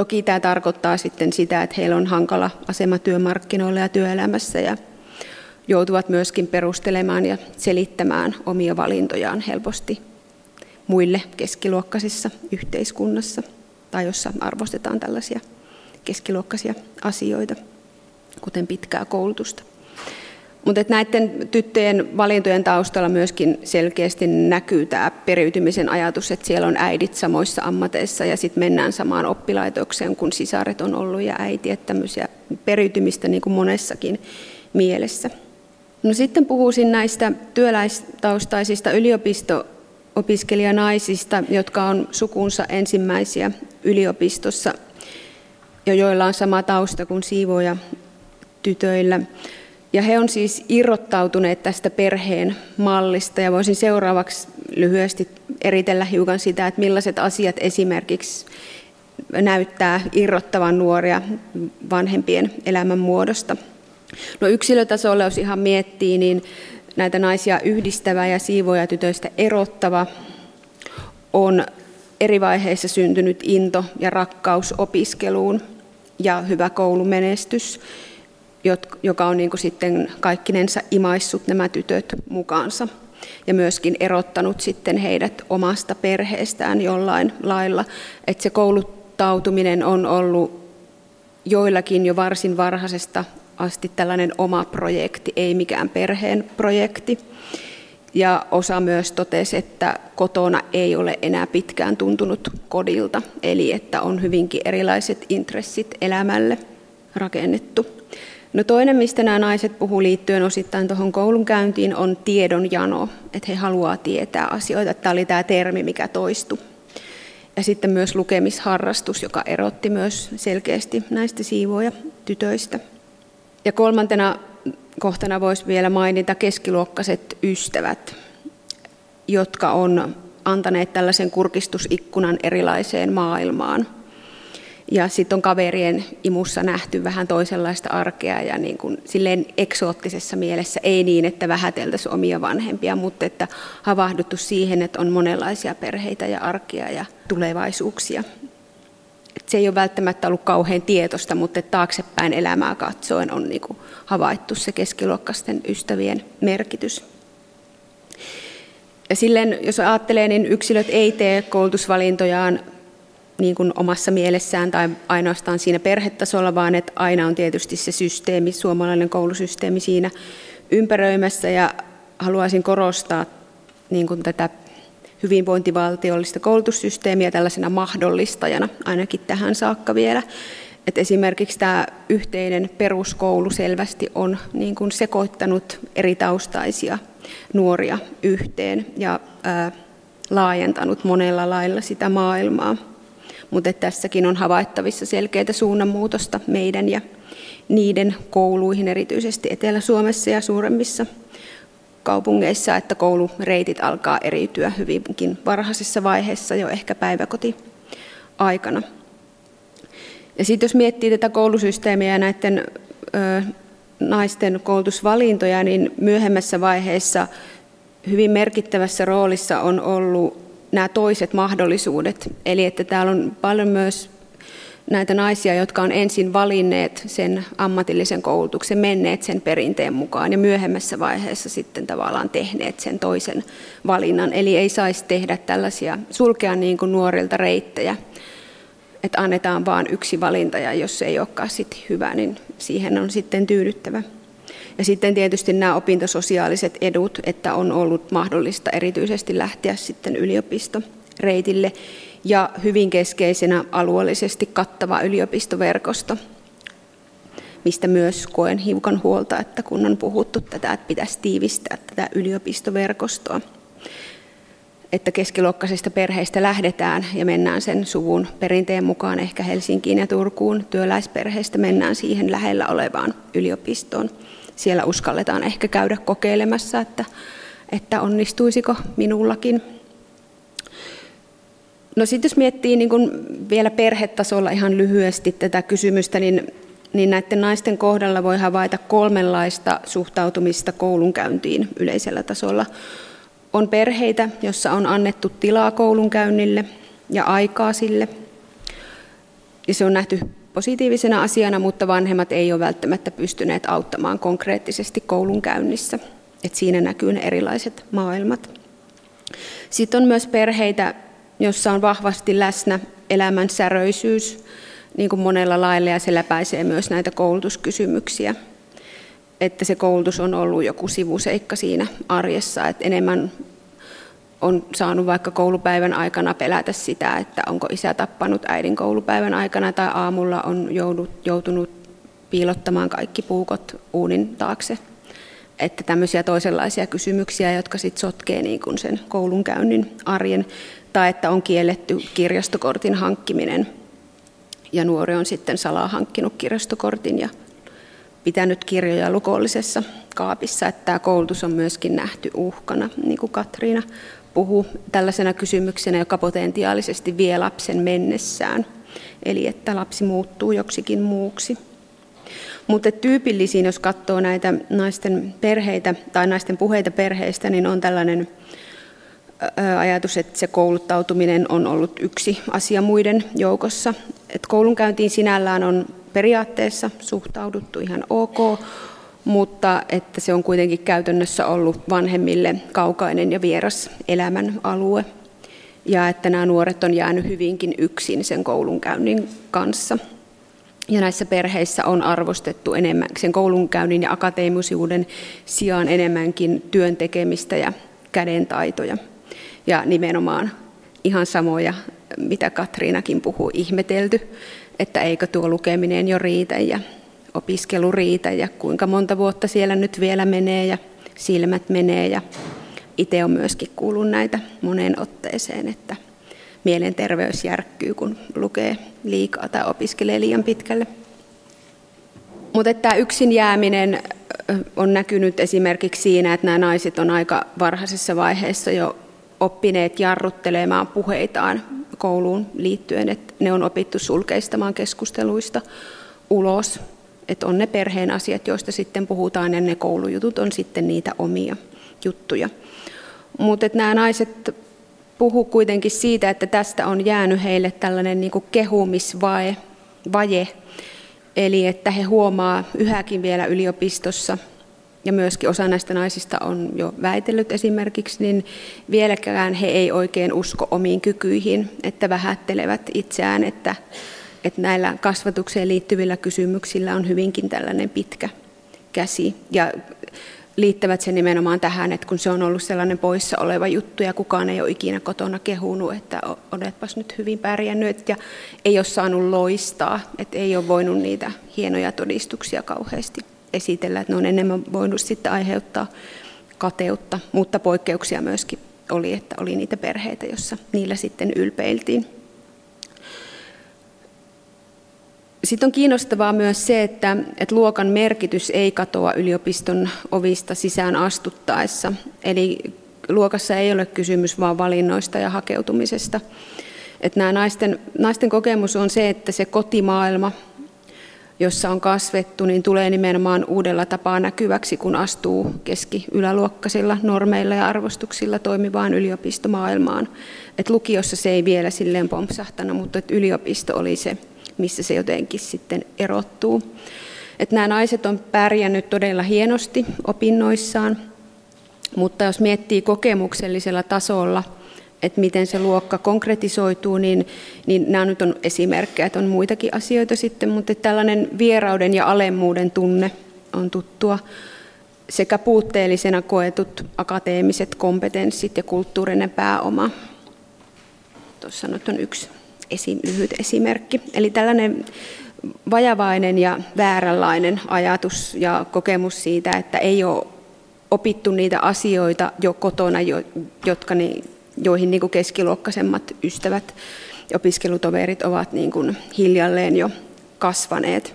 Toki tämä tarkoittaa sitten sitä, että heillä on hankala asema työmarkkinoilla ja työelämässä ja joutuvat myöskin perustelemaan ja selittämään omia valintojaan helposti muille keskiluokkaisissa yhteiskunnassa tai jossa arvostetaan tällaisia keskiluokkaisia asioita, kuten pitkää koulutusta. Mutta näiden tyttöjen valintojen taustalla myöskin selkeästi näkyy tämä periytymisen ajatus, että siellä on äidit samoissa ammateissa ja sitten mennään samaan oppilaitokseen, kun sisaret on ollut ja äiti, että tämmöisiä periytymistä niin kuin monessakin mielessä. No sitten puhuisin näistä työläistaustaisista yliopisto-opiskelijanaisista, jotka on sukunsa ensimmäisiä yliopistossa ja joilla on sama tausta kuin siivoja tytöillä. Ja he on siis irrottautuneet tästä perheen mallista ja voisin seuraavaksi lyhyesti eritellä hiukan sitä, että millaiset asiat esimerkiksi näyttää irrottavan nuoria vanhempien elämän muodosta. No yksilötasolla, jos ihan miettii, niin näitä naisia yhdistävä ja siivoja tytöistä erottava on eri vaiheissa syntynyt into ja rakkaus opiskeluun ja hyvä koulumenestys joka on niin kuin sitten kaikkinensa imaissut nämä tytöt mukaansa ja myöskin erottanut sitten heidät omasta perheestään jollain lailla. Että se kouluttautuminen on ollut joillakin jo varsin varhaisesta asti tällainen oma projekti, ei mikään perheen projekti. Ja osa myös totesi, että kotona ei ole enää pitkään tuntunut kodilta, eli että on hyvinkin erilaiset intressit elämälle rakennettu. No toinen, mistä nämä naiset puhuu liittyen osittain tuohon koulunkäyntiin, on tiedonjano, että he haluaa tietää asioita. Tämä oli tämä termi, mikä toistui. Ja sitten myös lukemisharrastus, joka erotti myös selkeästi näistä siivoja tytöistä. Ja kolmantena kohtana voisi vielä mainita keskiluokkaiset ystävät, jotka on antaneet tällaisen kurkistusikkunan erilaiseen maailmaan – ja sitten on kaverien imussa nähty vähän toisenlaista arkea ja niin kuin silleen eksoottisessa mielessä, ei niin, että vähäteltäisiin omia vanhempia, mutta että havahduttu siihen, että on monenlaisia perheitä ja arkia ja tulevaisuuksia. Et se ei ole välttämättä ollut kauhean tietoista, mutta taaksepäin elämää katsoen on niin kuin havaittu se keskiluokkaisten ystävien merkitys. Ja silleen, jos ajattelee, niin yksilöt ei tee koulutusvalintojaan niin kuin omassa mielessään tai ainoastaan siinä perhetasolla, vaan että aina on tietysti se systeemi, suomalainen koulusysteemi siinä ympäröimässä ja haluaisin korostaa niin kuin tätä hyvinvointivaltiollista koulutussysteemiä tällaisena mahdollistajana, ainakin tähän saakka vielä. Et esimerkiksi tämä yhteinen peruskoulu selvästi on niin kuin sekoittanut eri taustaisia nuoria yhteen ja ää, laajentanut monella lailla sitä maailmaa mutta tässäkin on havaittavissa selkeitä suunnanmuutosta meidän ja niiden kouluihin, erityisesti Etelä-Suomessa ja suuremmissa kaupungeissa, että koulureitit alkaa eriytyä hyvinkin varhaisessa vaiheessa jo ehkä päiväkoti-aikana. Ja sitten jos miettii tätä koulusysteemiä ja näiden ö, naisten koulutusvalintoja, niin myöhemmässä vaiheessa hyvin merkittävässä roolissa on ollut nämä toiset mahdollisuudet. Eli että täällä on paljon myös näitä naisia, jotka on ensin valinneet sen ammatillisen koulutuksen, menneet sen perinteen mukaan ja myöhemmässä vaiheessa sitten tavallaan tehneet sen toisen valinnan. Eli ei saisi tehdä tällaisia, sulkea niin kuin nuorilta reittejä, että annetaan vain yksi valinta ja jos se ei olekaan sitten hyvä, niin siihen on sitten tyydyttävä. Ja sitten tietysti nämä opintososiaaliset edut, että on ollut mahdollista erityisesti lähteä sitten yliopistoreitille ja hyvin keskeisenä alueellisesti kattava yliopistoverkosto, mistä myös koen hiukan huolta, että kun on puhuttu tätä, että pitäisi tiivistää tätä yliopistoverkostoa. että keskiluokkaisista perheistä lähdetään ja mennään sen suvun perinteen mukaan ehkä Helsinkiin ja Turkuun. Työläisperheistä mennään siihen lähellä olevaan yliopistoon. Siellä uskalletaan ehkä käydä kokeilemassa, että, että onnistuisiko minullakin. No sitten jos miettii niin kun vielä perhetasolla ihan lyhyesti tätä kysymystä, niin, niin näiden naisten kohdalla voi havaita kolmenlaista suhtautumista koulunkäyntiin yleisellä tasolla. On perheitä, jossa on annettu tilaa koulunkäynnille ja aikaa sille. Ja se on nähty positiivisena asiana, mutta vanhemmat ei ole välttämättä pystyneet auttamaan konkreettisesti koulunkäynnissä. Et siinä näkyy ne erilaiset maailmat. Sitten on myös perheitä, jossa on vahvasti läsnä elämän säröisyys, niin kuin monella lailla, ja se läpäisee myös näitä koulutuskysymyksiä. Että se koulutus on ollut joku sivuseikka siinä arjessa, että enemmän on saanut vaikka koulupäivän aikana pelätä sitä, että onko isä tappanut äidin koulupäivän aikana tai aamulla on joudut, joutunut piilottamaan kaikki puukot uunin taakse. Että tämmöisiä toisenlaisia kysymyksiä, jotka sitten sotkee niin kuin sen koulunkäynnin arjen, tai että on kielletty kirjastokortin hankkiminen. Ja nuori on sitten salaa hankkinut kirjastokortin ja pitänyt kirjoja lukollisessa kaapissa, että tämä koulutus on myöskin nähty uhkana, niin kuin Katriina puhuu tällaisena kysymyksenä, joka potentiaalisesti vie lapsen mennessään, eli että lapsi muuttuu joksikin muuksi. Mutta tyypillisiin, jos katsoo näitä naisten perheitä tai naisten puheita perheistä, niin on tällainen ajatus, että se kouluttautuminen on ollut yksi asia muiden joukossa. Et koulunkäyntiin sinällään on periaatteessa suhtauduttu ihan ok, mutta että se on kuitenkin käytännössä ollut vanhemmille kaukainen ja vieras elämän alue. Ja että nämä nuoret on jäänyt hyvinkin yksin sen koulunkäynnin kanssa. Ja näissä perheissä on arvostettu enemmän sen koulunkäynnin ja akateemisuuden sijaan enemmänkin työn tekemistä ja kädentaitoja. Ja nimenomaan ihan samoja, mitä Katriinakin puhuu, ihmetelty, että eikö tuo lukeminen jo riitä ja opiskelu riitä ja kuinka monta vuotta siellä nyt vielä menee ja silmät menee. Ja itse on myöskin kuullut näitä moneen otteeseen, että mielenterveys järkkyy, kun lukee liikaa tai opiskelee liian pitkälle. Mutta tämä yksin jääminen on näkynyt esimerkiksi siinä, että nämä naiset on aika varhaisessa vaiheessa jo oppineet jarruttelemaan puheitaan kouluun liittyen, että ne on opittu sulkeistamaan keskusteluista ulos että on ne perheen asiat, joista sitten puhutaan, ja ne koulujutut on sitten niitä omia juttuja. Mutta nämä naiset puhu kuitenkin siitä, että tästä on jäänyt heille tällainen niin kehumisvaje, vaje, eli että he huomaa yhäkin vielä yliopistossa, ja myöskin osa näistä naisista on jo väitellyt esimerkiksi, niin vieläkään he ei oikein usko omiin kykyihin, että vähättelevät itseään, että että näillä kasvatukseen liittyvillä kysymyksillä on hyvinkin tällainen pitkä käsi. Ja liittävät se nimenomaan tähän, että kun se on ollut sellainen poissa oleva juttu ja kukaan ei ole ikinä kotona kehunut, että oletpas nyt hyvin pärjännyt ja ei ole saanut loistaa, että ei ole voinut niitä hienoja todistuksia kauheasti esitellä, että ne on enemmän voinut sitten aiheuttaa kateutta, mutta poikkeuksia myöskin oli, että oli niitä perheitä, joissa niillä sitten ylpeiltiin. Sitten on kiinnostavaa myös se, että, että luokan merkitys ei katoa yliopiston ovista sisään astuttaessa. Eli luokassa ei ole kysymys vain valinnoista ja hakeutumisesta. Että nämä naisten, naisten kokemus on se, että se kotimaailma, jossa on kasvettu, niin tulee nimenomaan uudella tapaa näkyväksi, kun astuu keski-yläluokkaisilla normeilla ja arvostuksilla toimivaan yliopistomaailmaan. Et lukiossa se ei vielä silleen pompsahtanut, mutta et yliopisto oli se missä se jotenkin sitten erottuu. Että nämä naiset on pärjännyt todella hienosti opinnoissaan, mutta jos miettii kokemuksellisella tasolla, että miten se luokka konkretisoituu, niin, niin nämä nyt on esimerkkejä, että on muitakin asioita sitten, mutta tällainen vierauden ja alemmuuden tunne on tuttua sekä puutteellisena koetut akateemiset kompetenssit ja kulttuurinen pääoma. Tuossa nyt on yksi esi, lyhyt esimerkki. Eli tällainen vajavainen ja vääränlainen ajatus ja kokemus siitä, että ei ole opittu niitä asioita jo kotona, jotka, ne, joihin niin kuin keskiluokkaisemmat ystävät ja opiskelutoverit ovat niin kuin hiljalleen jo kasvaneet.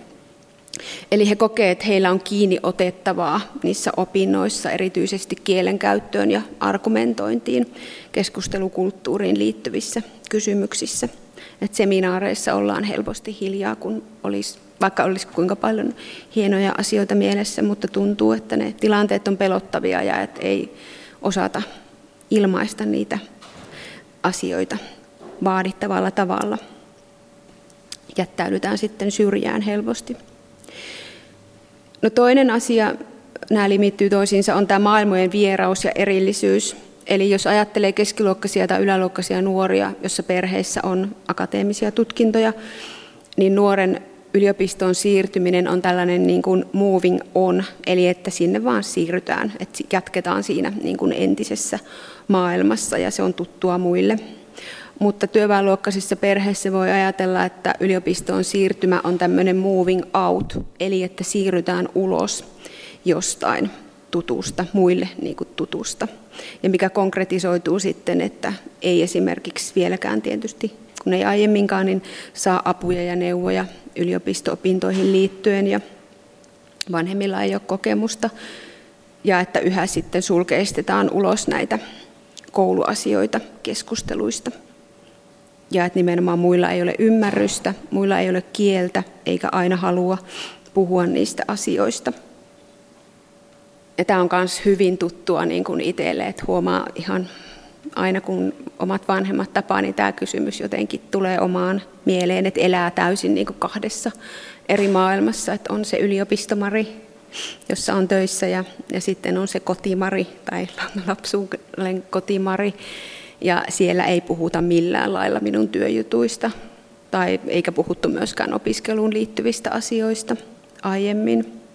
Eli he kokevat, että heillä on kiinni otettavaa niissä opinnoissa, erityisesti kielen käyttöön ja argumentointiin, keskustelukulttuuriin liittyvissä kysymyksissä. Et seminaareissa ollaan helposti hiljaa, kun olisi, vaikka olisi kuinka paljon hienoja asioita mielessä, mutta tuntuu, että ne tilanteet on pelottavia ja että ei osata ilmaista niitä asioita vaadittavalla tavalla. Jättäydytään sitten syrjään helposti. No toinen asia, nämä limittyy toisiinsa, on tämä maailmojen vieraus ja erillisyys. Eli jos ajattelee keskiluokkaisia tai yläluokkaisia nuoria, jossa perheissä on akateemisia tutkintoja, niin nuoren yliopistoon siirtyminen on tällainen niin kuin moving on, eli että sinne vaan siirrytään, että jatketaan siinä niin kuin entisessä maailmassa ja se on tuttua muille. Mutta työväenluokkaisissa perheissä voi ajatella, että yliopistoon siirtymä on tämmöinen moving out, eli että siirrytään ulos jostain tutusta, muille niin kuin tutusta. Ja mikä konkretisoituu sitten, että ei esimerkiksi vieläkään tietysti, kun ei aiemminkaan, niin saa apuja ja neuvoja yliopisto-opintoihin liittyen ja vanhemmilla ei ole kokemusta. Ja että yhä sitten sulkeistetaan ulos näitä kouluasioita keskusteluista ja että nimenomaan muilla ei ole ymmärrystä, muilla ei ole kieltä eikä aina halua puhua niistä asioista. Ja tämä on myös hyvin tuttua niin kuin itselle, että huomaa ihan aina kun omat vanhemmat tapaa, niin tämä kysymys jotenkin tulee omaan mieleen, että elää täysin niin kuin kahdessa eri maailmassa, että on se yliopistomari, jossa on töissä ja, ja sitten on se kotimari tai lapsuuden kotimari, ja siellä ei puhuta millään lailla minun työjutuista tai eikä puhuttu myöskään opiskeluun liittyvistä asioista aiemmin.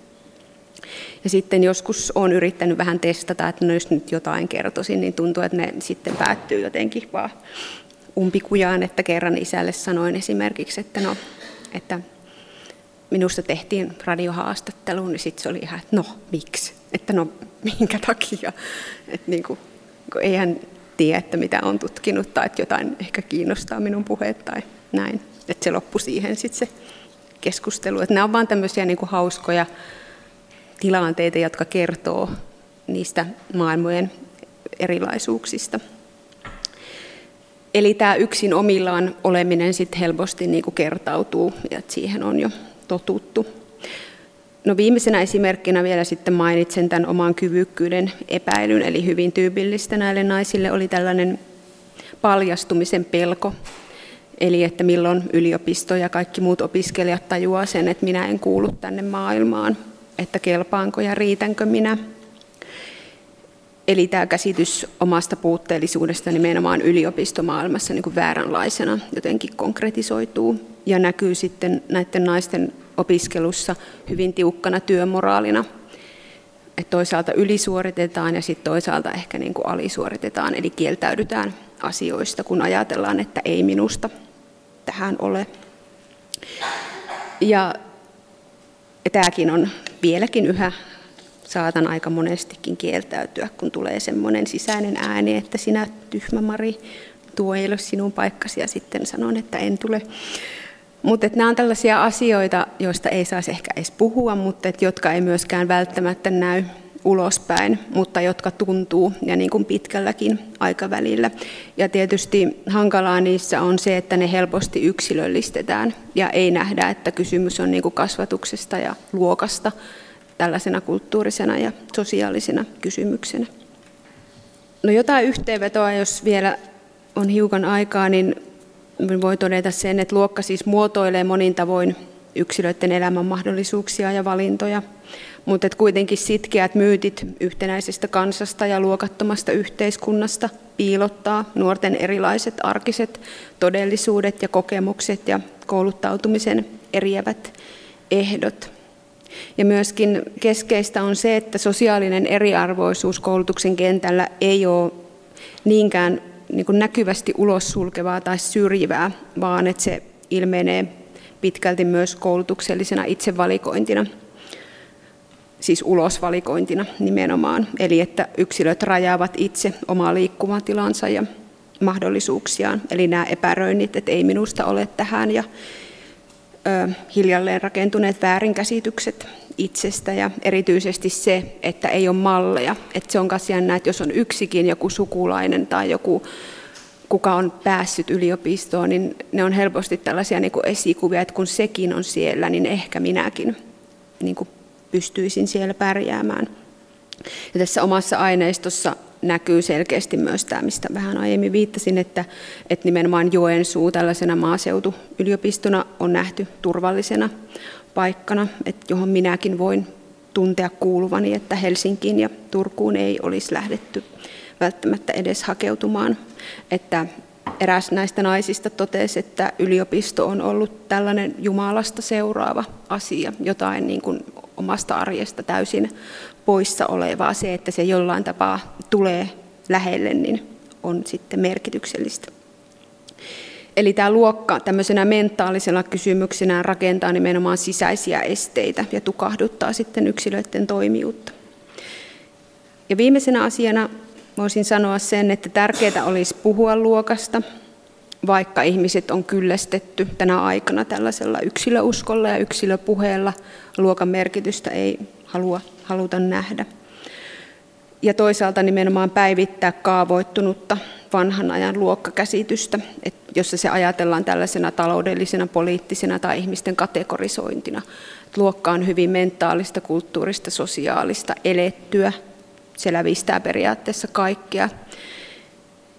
Ja sitten joskus olen yrittänyt vähän testata, että no jos nyt jotain kertoisin, niin tuntuu, että ne sitten päättyy jotenkin vaan umpikujaan, että kerran isälle sanoin esimerkiksi, että no, että minusta tehtiin radiohaastattelu, niin sitten se oli ihan, että no, miksi? Että no, minkä takia? Että niin kuin, eihän tiedä, että mitä on tutkinut tai että jotain ehkä kiinnostaa minun puheet tai näin. Että se loppui siihen sitten se keskustelu. Että nämä on vain tämmöisiä niin kuin hauskoja tilanteita, jotka kertoo niistä maailmojen erilaisuuksista. Eli tämä yksin omillaan oleminen sitten helposti niin kuin kertautuu ja siihen on jo totuttu. No viimeisenä esimerkkinä vielä sitten mainitsen tämän oman kyvykkyyden epäilyn, eli hyvin tyypillistä näille naisille oli tällainen paljastumisen pelko, eli että milloin yliopisto ja kaikki muut opiskelijat tajuaa sen, että minä en kuulu tänne maailmaan, että kelpaanko ja riitänkö minä. Eli tämä käsitys omasta puutteellisuudesta nimenomaan yliopistomaailmassa niin kuin vääränlaisena jotenkin konkretisoituu ja näkyy sitten näiden naisten opiskelussa hyvin tiukkana työmoraalina. Et toisaalta ylisuoritetaan ja sitten toisaalta ehkä niin kuin alisuoritetaan, eli kieltäydytään asioista, kun ajatellaan, että ei minusta tähän ole. Ja tämäkin on vieläkin yhä saatan aika monestikin kieltäytyä, kun tulee semmoinen sisäinen ääni, että sinä tyhmä Mari, tuo ei ole sinun paikkasi ja sitten sanon, että en tule. Mutta nämä on tällaisia asioita, joista ei saisi ehkä edes puhua, mutta et, jotka ei myöskään välttämättä näy ulospäin, mutta jotka tuntuu ja niin kuin pitkälläkin aikavälillä. Ja tietysti hankalaa niissä on se, että ne helposti yksilöllistetään ja ei nähdä, että kysymys on niin kuin kasvatuksesta ja luokasta tällaisena kulttuurisena ja sosiaalisena kysymyksenä. No jotain yhteenvetoa, jos vielä on hiukan aikaa, niin voi todeta sen, että luokka siis muotoilee monin tavoin yksilöiden elämän mahdollisuuksia ja valintoja, mutta että kuitenkin sitkeät myytit yhtenäisestä kansasta ja luokattomasta yhteiskunnasta piilottaa nuorten erilaiset arkiset todellisuudet ja kokemukset ja kouluttautumisen eriävät ehdot. Ja myöskin keskeistä on se, että sosiaalinen eriarvoisuus koulutuksen kentällä ei ole niinkään niin kuin näkyvästi ulos sulkevaa tai syrjivää, vaan että se ilmenee pitkälti myös koulutuksellisena itsevalikointina, siis ulosvalikointina nimenomaan. Eli että yksilöt rajaavat itse omaa liikkumatilansa ja mahdollisuuksiaan. Eli nämä epäröinnit, että ei minusta ole tähän ja ö, hiljalleen rakentuneet väärinkäsitykset itsestä ja erityisesti se, että ei ole malleja. Että se on myös jännä, että jos on yksikin joku sukulainen tai joku kuka on päässyt yliopistoon, niin ne on helposti tällaisia niin kuin esikuvia, että kun sekin on siellä, niin ehkä minäkin niin kuin pystyisin siellä pärjäämään. Ja tässä omassa aineistossa näkyy selkeästi myös tämä, mistä vähän aiemmin viittasin, että, että nimenomaan Joensuu tällaisena maaseutuyliopistona on nähty turvallisena paikkana, että johon minäkin voin tuntea kuuluvani, että Helsinkiin ja Turkuun ei olisi lähdetty välttämättä edes hakeutumaan. Että eräs näistä naisista totesi, että yliopisto on ollut tällainen Jumalasta seuraava asia, jotain niin kuin omasta arjesta täysin poissa olevaa. Se, että se jollain tapaa tulee lähelle, niin on sitten merkityksellistä. Eli tämä luokka tämmöisenä mentaalisena kysymyksenä rakentaa nimenomaan sisäisiä esteitä ja tukahduttaa sitten yksilöiden toimijuutta. Ja viimeisenä asiana voisin sanoa sen, että tärkeää olisi puhua luokasta, vaikka ihmiset on kyllästetty tänä aikana tällaisella yksilöuskolla ja yksilöpuheella. Luokan merkitystä ei halua, haluta nähdä. Ja toisaalta nimenomaan päivittää kaavoittunutta vanhan ajan luokkakäsitystä, jossa se ajatellaan tällaisena taloudellisena, poliittisena tai ihmisten kategorisointina. Luokka on hyvin mentaalista, kulttuurista, sosiaalista, elettyä. Se lävistää periaatteessa kaikkea,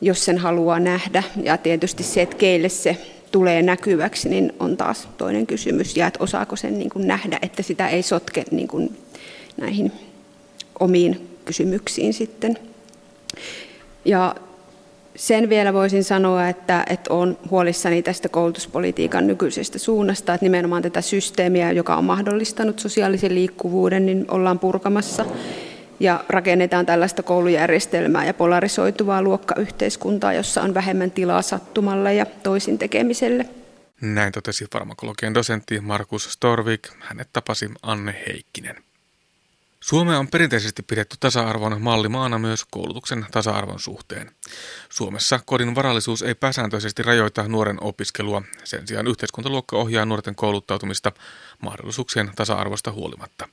jos sen haluaa nähdä. Ja tietysti se, että keille se tulee näkyväksi, niin on taas toinen kysymys. Ja että osaako sen niin kuin nähdä, että sitä ei sotke niin kuin näihin omiin kysymyksiin sitten. Ja sen vielä voisin sanoa, että, että olen huolissani tästä koulutuspolitiikan nykyisestä suunnasta, että nimenomaan tätä systeemiä, joka on mahdollistanut sosiaalisen liikkuvuuden, niin ollaan purkamassa ja rakennetaan tällaista koulujärjestelmää ja polarisoituvaa luokkayhteiskuntaa, jossa on vähemmän tilaa sattumalle ja toisin tekemiselle. Näin totesi farmakologian dosentti Markus Storvik. Hänet tapasi Anne Heikkinen. Suomea on perinteisesti pidetty tasa-arvon mallimaana myös koulutuksen tasa-arvon suhteen. Suomessa kodin varallisuus ei pääsääntöisesti rajoita nuoren opiskelua, sen sijaan yhteiskuntaluokka ohjaa nuorten kouluttautumista mahdollisuuksien tasa-arvosta huolimatta.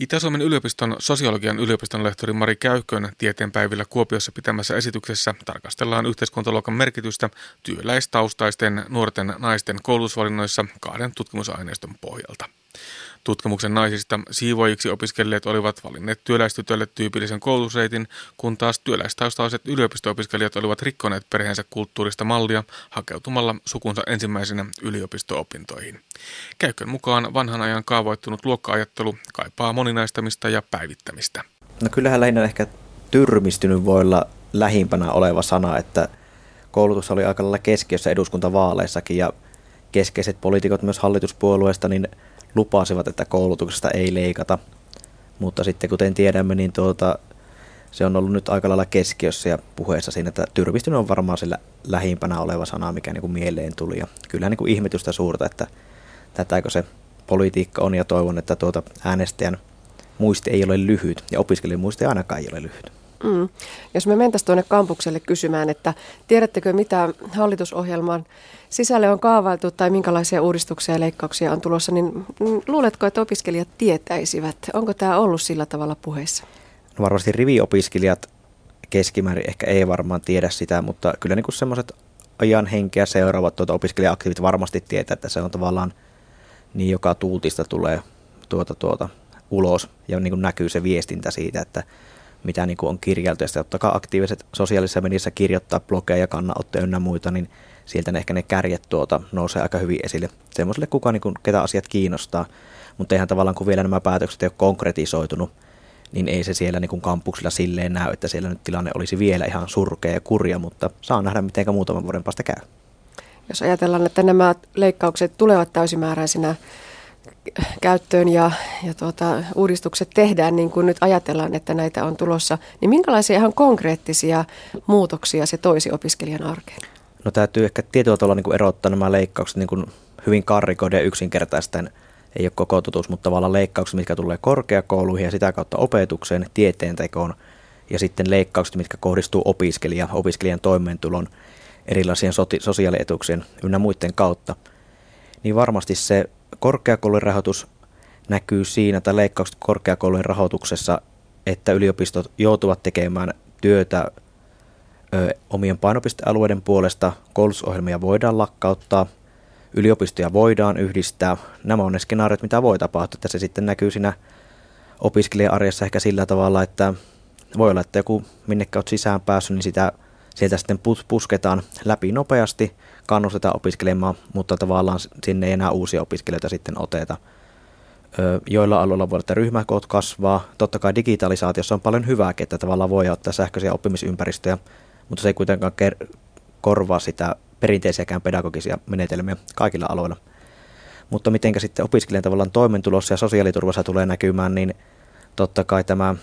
Itä-Suomen yliopiston sosiologian yliopiston lehtori Mari Käykkön tieteenpäivillä Kuopiossa pitämässä esityksessä tarkastellaan yhteiskuntaluokan merkitystä työläistaustaisten nuorten naisten koulutusvalinnoissa kahden tutkimusaineiston pohjalta. Tutkimuksen naisista siivoajiksi opiskelijat olivat valinneet työläistytölle tyypillisen koulutusreitin, kun taas työläistaustaiset yliopisto-opiskelijat olivat rikkoneet perheensä kulttuurista mallia hakeutumalla sukunsa ensimmäisenä yliopisto-opintoihin. Käykön mukaan vanhan ajan kaavoittunut luokka-ajattelu kaipaa moninaistamista ja päivittämistä. No kyllähän lähinnä ehkä tyrmistynyt voi olla lähimpänä oleva sana, että koulutus oli aika lailla keskiössä eduskuntavaaleissakin ja keskeiset poliitikot myös hallituspuolueesta, niin lupasivat, että koulutuksesta ei leikata. Mutta sitten kuten tiedämme, niin tuota, se on ollut nyt aika lailla keskiössä ja puheessa siinä, että tyrmistynyt on varmaan sillä lähimpänä oleva sana, mikä niin kuin mieleen tuli. Ja kyllä niin kuin ihmetystä suurta, että tätäkö se politiikka on ja toivon, että tuota äänestäjän muisti ei ole lyhyt ja opiskelijan muisti ainakaan ei ole lyhyt. Mm. Jos me mentäisiin tuonne kampukselle kysymään, että tiedättekö mitä hallitusohjelman sisälle on kaavailtu tai minkälaisia uudistuksia ja leikkauksia on tulossa, niin luuletko, että opiskelijat tietäisivät? Onko tämä ollut sillä tavalla puheessa? No varmasti riviopiskelijat keskimäärin ehkä ei varmaan tiedä sitä, mutta kyllä niin semmoiset ajan henkeä seuraavat tuota opiskelija-aktiivit varmasti tietää, että se on tavallaan niin joka tuutista tulee tuota, tuota, ulos ja niin kuin näkyy se viestintä siitä, että mitä niin kuin on kirjailtu. Ja sitten totta kai aktiiviset sosiaalisissa mediassa kirjoittaa blogeja, kannanottoja ynnä muita, niin sieltä ne ehkä ne kärjet tuota nousee aika hyvin esille semmoiselle, kuka, niin kuin, ketä asiat kiinnostaa. Mutta eihän tavallaan, kun vielä nämä päätökset ei ole konkretisoitunut, niin ei se siellä niin kuin kampuksilla silleen näy, että siellä nyt tilanne olisi vielä ihan surkea ja kurja, mutta saa nähdä, miten muutaman vuoden päästä käy. Jos ajatellaan, että nämä leikkaukset tulevat täysimääräisinä käyttöön ja, ja tuota, uudistukset tehdään niin kuin nyt ajatellaan, että näitä on tulossa, niin minkälaisia ihan konkreettisia muutoksia se toisi opiskelijan arkeen? No täytyy ehkä tietyllä tavalla niin kuin erottaa nämä leikkaukset niin kuin hyvin karrikoiden ja yksinkertaisten ei ole koko totuus, mutta tavallaan leikkaukset, mitkä tulee korkeakouluihin ja sitä kautta opetukseen, tieteentekoon ja sitten leikkaukset, mitkä kohdistuu opiskelija, opiskelijan toimeentulon, erilaisien sosiaalietuuksien ynnä muiden kautta, niin varmasti se korkeakoulujen rahoitus näkyy siinä, tai leikkaukset korkeakoulujen rahoituksessa, että yliopistot joutuvat tekemään työtä ö, omien painopistealueiden puolesta, koulutusohjelmia voidaan lakkauttaa, yliopistoja voidaan yhdistää. Nämä on ne skenaariot, mitä voi tapahtua, että se sitten näkyy siinä opiskelija-arjessa ehkä sillä tavalla, että voi olla, että joku minnekä olet sisään päässyt, niin sitä, sieltä sitten pusketaan läpi nopeasti, kannustetaan opiskelemaan, mutta tavallaan sinne ei enää uusia opiskelijoita sitten oteta. Joilla alueilla voi olla, että ryhmäkoot kasvaa. Totta kai digitalisaatiossa on paljon hyvää, että tavallaan voi ottaa sähköisiä oppimisympäristöjä, mutta se ei kuitenkaan ker- korvaa sitä perinteisiäkään pedagogisia menetelmiä kaikilla aloilla. Mutta miten sitten opiskelijan tavallaan toimeentulossa ja sosiaaliturvassa tulee näkymään, niin totta kai tämä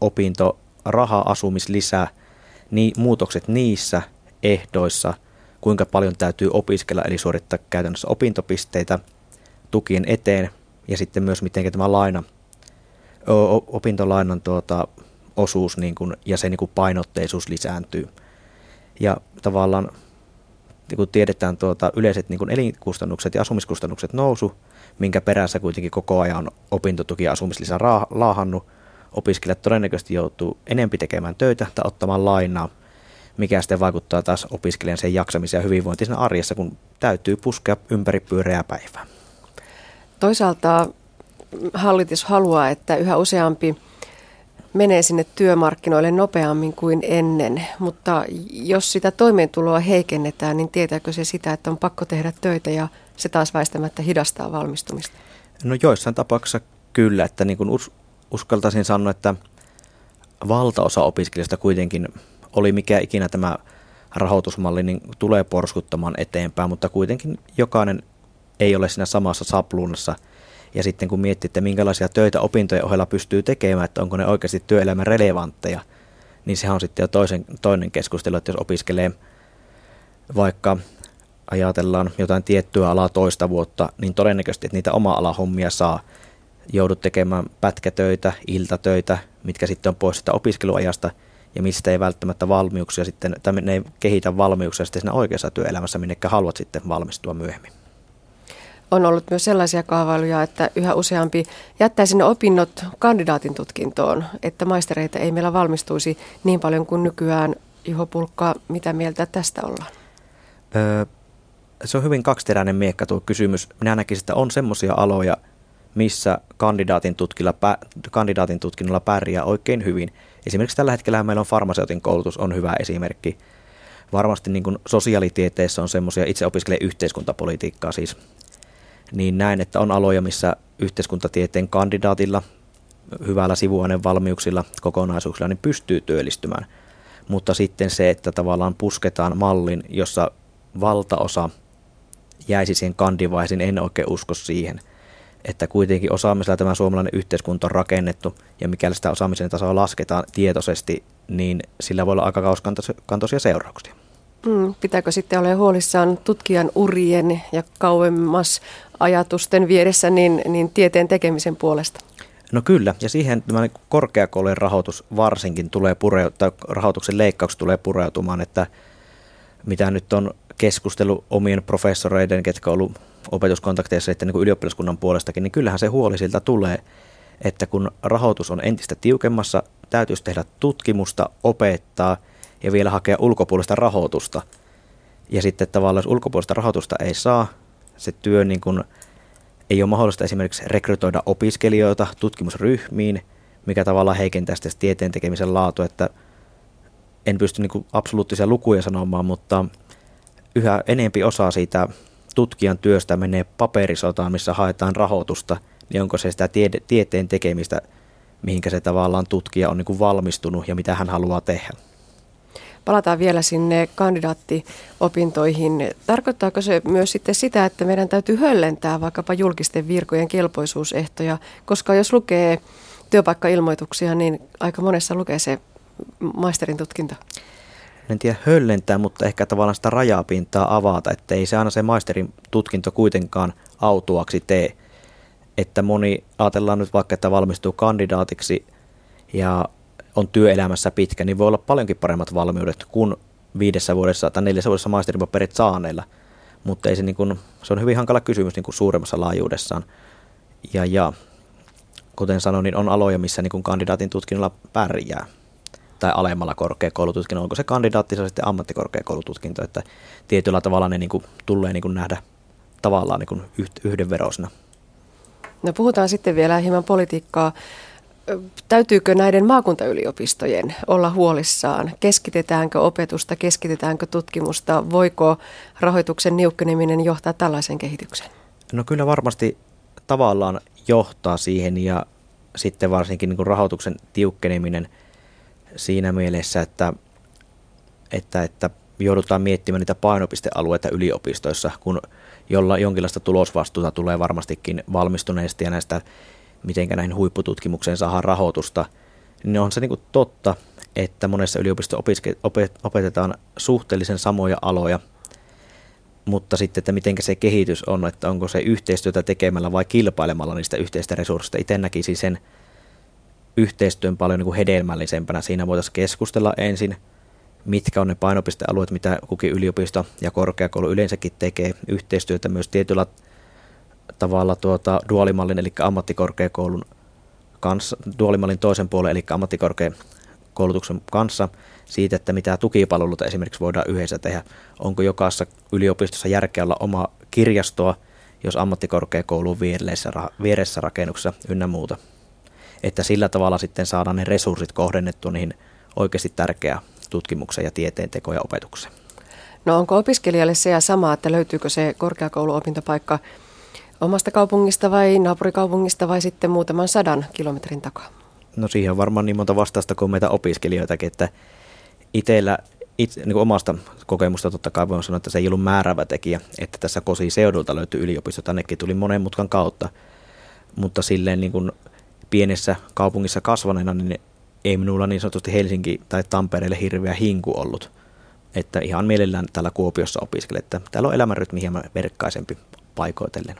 opinto, raha, asumislisä, niin muutokset niissä ehdoissa, kuinka paljon täytyy opiskella, eli suorittaa käytännössä opintopisteitä tukien eteen, ja sitten myös miten tämä laina, opintolainan tuota, osuus niin kuin, ja se niin kuin painotteisuus lisääntyy. Ja tavallaan niin kun tiedetään tuota, yleiset niin kuin elinkustannukset ja asumiskustannukset nousu, minkä perässä kuitenkin koko ajan opintotuki ja asumislisä laahannut, opiskelijat todennäköisesti joutuu enempi tekemään töitä tai ottamaan lainaa, mikä sitten vaikuttaa taas opiskelijan sen jaksamiseen ja hyvinvointiin siinä arjessa, kun täytyy puskea ympäri pyöreää päivää. Toisaalta hallitus haluaa, että yhä useampi menee sinne työmarkkinoille nopeammin kuin ennen, mutta jos sitä toimeentuloa heikennetään, niin tietääkö se sitä, että on pakko tehdä töitä ja se taas väistämättä hidastaa valmistumista? No joissain tapauksissa kyllä, että niin kuin us- uskaltaisin sanoa, että valtaosa opiskelijoista kuitenkin oli mikä ikinä tämä rahoitusmalli, niin tulee porskuttamaan eteenpäin, mutta kuitenkin jokainen ei ole siinä samassa sapluunassa – ja sitten kun miettii, että minkälaisia töitä opintojen ohella pystyy tekemään, että onko ne oikeasti työelämän relevantteja, niin sehän on sitten jo toisen, toinen keskustelu, että jos opiskelee vaikka ajatellaan jotain tiettyä alaa toista vuotta, niin todennäköisesti, että niitä oma hommia saa. Joudut tekemään pätkätöitä, iltatöitä, mitkä sitten on pois sitä opiskeluajasta ja mistä ei välttämättä valmiuksia sitten, tai ne ei kehitä valmiuksia sitten siinä oikeassa työelämässä, minne haluat sitten valmistua myöhemmin on ollut myös sellaisia kaavailuja, että yhä useampi jättää sinne opinnot kandidaatin tutkintoon, että maistereita ei meillä valmistuisi niin paljon kuin nykyään. Juho Pulkka, mitä mieltä tästä ollaan? Öö, se on hyvin kaksiteräinen miekka tuo kysymys. Minä näkisin, että on semmoisia aloja, missä kandidaatin, tutkilla, kandidaatin tutkinnolla pärjää oikein hyvin. Esimerkiksi tällä hetkellä meillä on farmaseutin koulutus, on hyvä esimerkki. Varmasti niin kuin sosiaalitieteissä on semmoisia, itse opiskelen yhteiskuntapolitiikkaa siis, niin näen, että on aloja, missä yhteiskuntatieteen kandidaatilla, hyvällä sivuaineen valmiuksilla, kokonaisuuksilla, niin pystyy työllistymään. Mutta sitten se, että tavallaan pusketaan mallin, jossa valtaosa jäisi siihen kandivaisin, en oikein usko siihen. Että kuitenkin osaamisella tämä suomalainen yhteiskunta on rakennettu, ja mikäli sitä osaamisen tasoa lasketaan tietoisesti, niin sillä voi olla aika kauskantoisia seurauksia. Mm, pitääkö sitten olla huolissaan tutkijan urien ja kauemmas ajatusten vieressä niin, niin tieteen tekemisen puolesta? No kyllä, ja siihen tämä korkeakoulujen rahoitus varsinkin tulee pureutua, rahoituksen leikkaukset tulee pureutumaan, että mitä nyt on keskustelu omien professoreiden, ketkä on ollut opetuskontakteissa sitten niin ylioppilaskunnan puolestakin, niin kyllähän se huoli siltä tulee, että kun rahoitus on entistä tiukemmassa, täytyisi tehdä tutkimusta, opettaa ja vielä hakea ulkopuolista rahoitusta. Ja sitten tavallaan jos ulkopuolista rahoitusta ei saa, se työ niin kuin, ei ole mahdollista esimerkiksi rekrytoida opiskelijoita tutkimusryhmiin, mikä tavallaan heikentää sitten tieteen tekemisen laatu, että en pysty niin absoluuttisia lukuja sanomaan, mutta yhä enempi osa siitä tutkijan työstä menee paperisotaan, missä haetaan rahoitusta, niin onko se sitä tiede, tieteen tekemistä, mihinkä se tavallaan tutkija on niin kuin valmistunut ja mitä hän haluaa tehdä. Palataan vielä sinne kandidaattiopintoihin. Tarkoittaako se myös sitten sitä, että meidän täytyy höllentää vaikkapa julkisten virkojen kelpoisuusehtoja, koska jos lukee työpaikkailmoituksia, niin aika monessa lukee se maisterin tutkinto. En tiedä höllentää, mutta ehkä tavallaan sitä rajapintaa avata, että ei se aina se maisterin tutkinto kuitenkaan autuaksi tee. Että moni, ajatellaan nyt vaikka, että valmistuu kandidaatiksi ja on työelämässä pitkä, niin voi olla paljonkin paremmat valmiudet kuin viidessä vuodessa tai neljässä vuodessa maisteripaperit saaneilla. Mutta ei se, niin kuin, se on hyvin hankala kysymys niin kuin suuremmassa laajuudessaan. Ja, ja kuten sanoin, niin on aloja, missä niin kuin kandidaatin tutkinnolla pärjää tai alemmalla korkeakoulututkinnolla. Onko se kandidaatti se sitten ammattikorkeakoulututkinto, että tietyllä tavalla ne niin kuin, tulee niin kuin nähdä tavallaan niin kuin yhdenveroisena. No puhutaan sitten vielä hieman politiikkaa. Täytyykö näiden maakuntayliopistojen olla huolissaan? Keskitetäänkö opetusta, keskitetäänkö tutkimusta? Voiko rahoituksen niukkeneminen johtaa tällaiseen kehitykseen? No kyllä varmasti tavallaan johtaa siihen ja sitten varsinkin niin kuin rahoituksen tiukkeneminen siinä mielessä, että, että, että joudutaan miettimään niitä painopistealueita yliopistoissa, kun jolla jonkinlaista tulosvastuuta tulee varmastikin valmistuneista ja näistä, miten näihin huippututkimukseen saadaan rahoitusta, niin on se niin totta, että monessa yliopisto opetetaan suhteellisen samoja aloja, mutta sitten, että miten se kehitys on, että onko se yhteistyötä tekemällä vai kilpailemalla niistä yhteistä resursseista. Itse näkisin sen yhteistyön paljon niin kuin hedelmällisempänä. Siinä voitaisiin keskustella ensin – mitkä on ne painopistealueet, mitä kukin yliopisto ja korkeakoulu yleensäkin tekee yhteistyötä myös tietyllä tavalla tuota dualimallin eli ammattikorkeakoulun kanssa, dualimallin toisen puolen eli ammattikorkeakoulutuksen kanssa siitä, että mitä tukipalveluita esimerkiksi voidaan yhdessä tehdä. Onko jokaisessa yliopistossa järkeä olla oma kirjastoa, jos ammattikorkeakoulu vieressä, vieressä rakennuksessa ynnä muuta. Että sillä tavalla sitten saadaan ne resurssit kohdennettua niihin oikeasti tärkeää tutkimuksen ja tieteen teko ja opetuksen. No onko opiskelijalle se ja sama, että löytyykö se korkeakouluopintopaikka omasta kaupungista vai naapurikaupungista vai sitten muutaman sadan kilometrin takaa? No siihen on varmaan niin monta vastausta kuin meitä opiskelijoitakin, että itsellä itse, niin kuin omasta kokemusta totta kai voin sanoa, että se ei ollut määrävä tekijä, että tässä Kosi seudulta löytyi yliopisto, tännekin tuli monen mutkan kautta, mutta silleen niin kuin pienessä kaupungissa kasvaneena, niin ei minulla niin sanotusti Helsinki tai Tampereelle hirveä hinku ollut. Että ihan mielellään täällä Kuopiossa opiskelen, että täällä on elämänrytmi hieman verkkaisempi paikoitellen.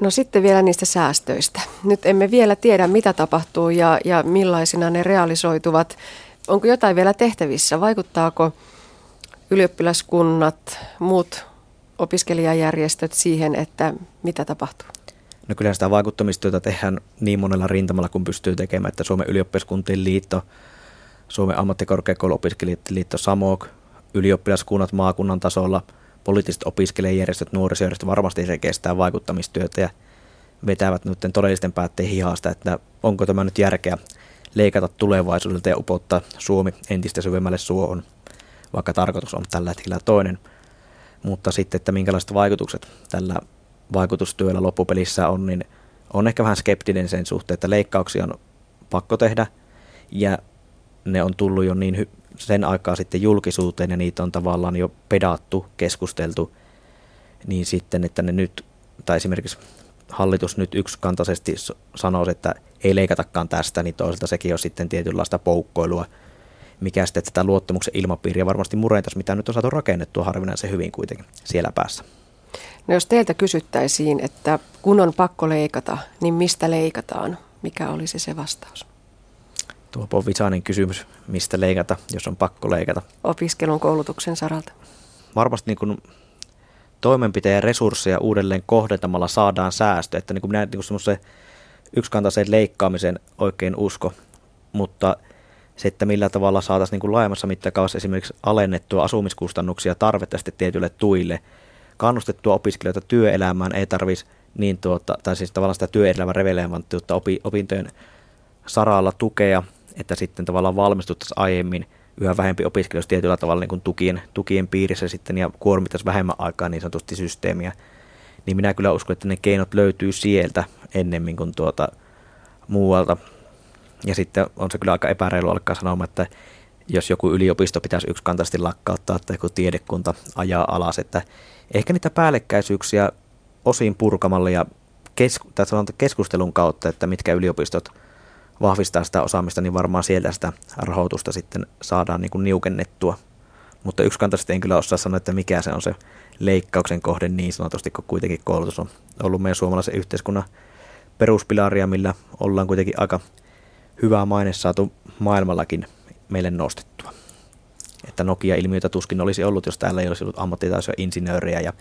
No sitten vielä niistä säästöistä. Nyt emme vielä tiedä, mitä tapahtuu ja, ja millaisina ne realisoituvat. Onko jotain vielä tehtävissä? Vaikuttaako ylioppilaskunnat, muut opiskelijajärjestöt siihen, että mitä tapahtuu? No kyllä sitä vaikuttamistyötä tehdään niin monella rintamalla, kun pystyy tekemään, että Suomen ylioppilaskuntien liitto, Suomen ammattikorkeakouluopiskelijoiden liitto SAMOK, ylioppilaskunnat maakunnan tasolla, poliittiset opiskelijajärjestöt, nuorisojärjestöt varmasti se kestää vaikuttamistyötä ja vetävät nyt todellisten päätteen hihasta, että onko tämä nyt järkeä leikata tulevaisuudelta ja upottaa Suomi entistä syvemmälle suohon, vaikka tarkoitus on tällä hetkellä toinen. Mutta sitten, että minkälaiset vaikutukset tällä vaikutustyöllä loppupelissä on, niin on ehkä vähän skeptinen sen suhteen, että leikkauksia on pakko tehdä. Ja ne on tullut jo niin sen aikaa sitten julkisuuteen ja niitä on tavallaan jo pedattu, keskusteltu, niin sitten, että ne nyt, tai esimerkiksi hallitus nyt yksikantaisesti sanoo, että ei leikatakaan tästä, niin toisaalta sekin on sitten tietynlaista poukkoilua, mikä sitten tätä luottamuksen ilmapiiriä varmasti murentaisi, mitä nyt on saatu rakennettua harvinaisen hyvin kuitenkin siellä päässä. No jos teiltä kysyttäisiin, että kun on pakko leikata, niin mistä leikataan? Mikä olisi se vastaus? Tuo on visainen kysymys, mistä leikata, jos on pakko leikata. Opiskelun koulutuksen saralta. Varmasti niin kuin toimenpiteen ja resursseja uudelleen kohdentamalla saadaan säästö. Että niin kuin minä niin semmoisen yksikantaiseen leikkaamiseen oikein usko, mutta se, että millä tavalla saataisiin niin kuin laajemmassa mittakaavassa esimerkiksi alennettua asumiskustannuksia tarvittavasti tietyille tuille – kannustettua opiskelijoita työelämään, ei tarvitsisi niin tuota, tai siis tavallaan sitä työelämän revelevanttiutta opi, opintojen saralla tukea, että sitten tavallaan valmistuttaisiin aiemmin yhä vähempi opiskelijoista tietyllä tavalla niin kuin tukien, tukien piirissä sitten ja kuormittaisi vähemmän aikaa niin sanotusti systeemiä. Niin minä kyllä uskon, että ne keinot löytyy sieltä ennemmin kuin tuota muualta. Ja sitten on se kyllä aika epäreilu alkaa sanomaan, että jos joku yliopisto pitäisi yksikantaisesti lakkauttaa tai joku tiedekunta ajaa alas, että ehkä niitä päällekkäisyyksiä osin purkamalla ja kesku- keskustelun kautta, että mitkä yliopistot vahvistaa sitä osaamista, niin varmaan sieltä sitä rahoitusta sitten saadaan niin kuin niukennettua. Mutta yksikantaisesti en kyllä osaa sanoa, että mikä se on se leikkauksen kohde niin sanotusti, kun kuitenkin koulutus on ollut meidän suomalaisen yhteiskunnan peruspilaria, millä ollaan kuitenkin aika hyvä maine saatu maailmallakin meille nostettua. Että Nokia-ilmiötä tuskin olisi ollut, jos täällä ei olisi ollut ammattitaitoisia insinöörejä ja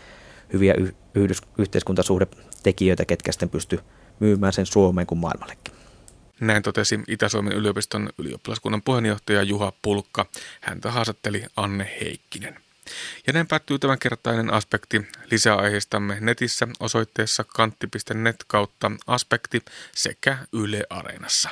hyviä yhdys- yhteiskuntasuhdetekijöitä, ketkä sitten pysty myymään sen Suomeen kuin maailmallekin. Näin totesi Itä-Suomen yliopiston ylioppilaskunnan puheenjohtaja Juha Pulkka. Häntä haastatteli Anne Heikkinen. Ja näin päättyy tämänkertainen aspekti. Lisää aiheistamme netissä osoitteessa kantti.net kautta aspekti sekä Yle Areenassa.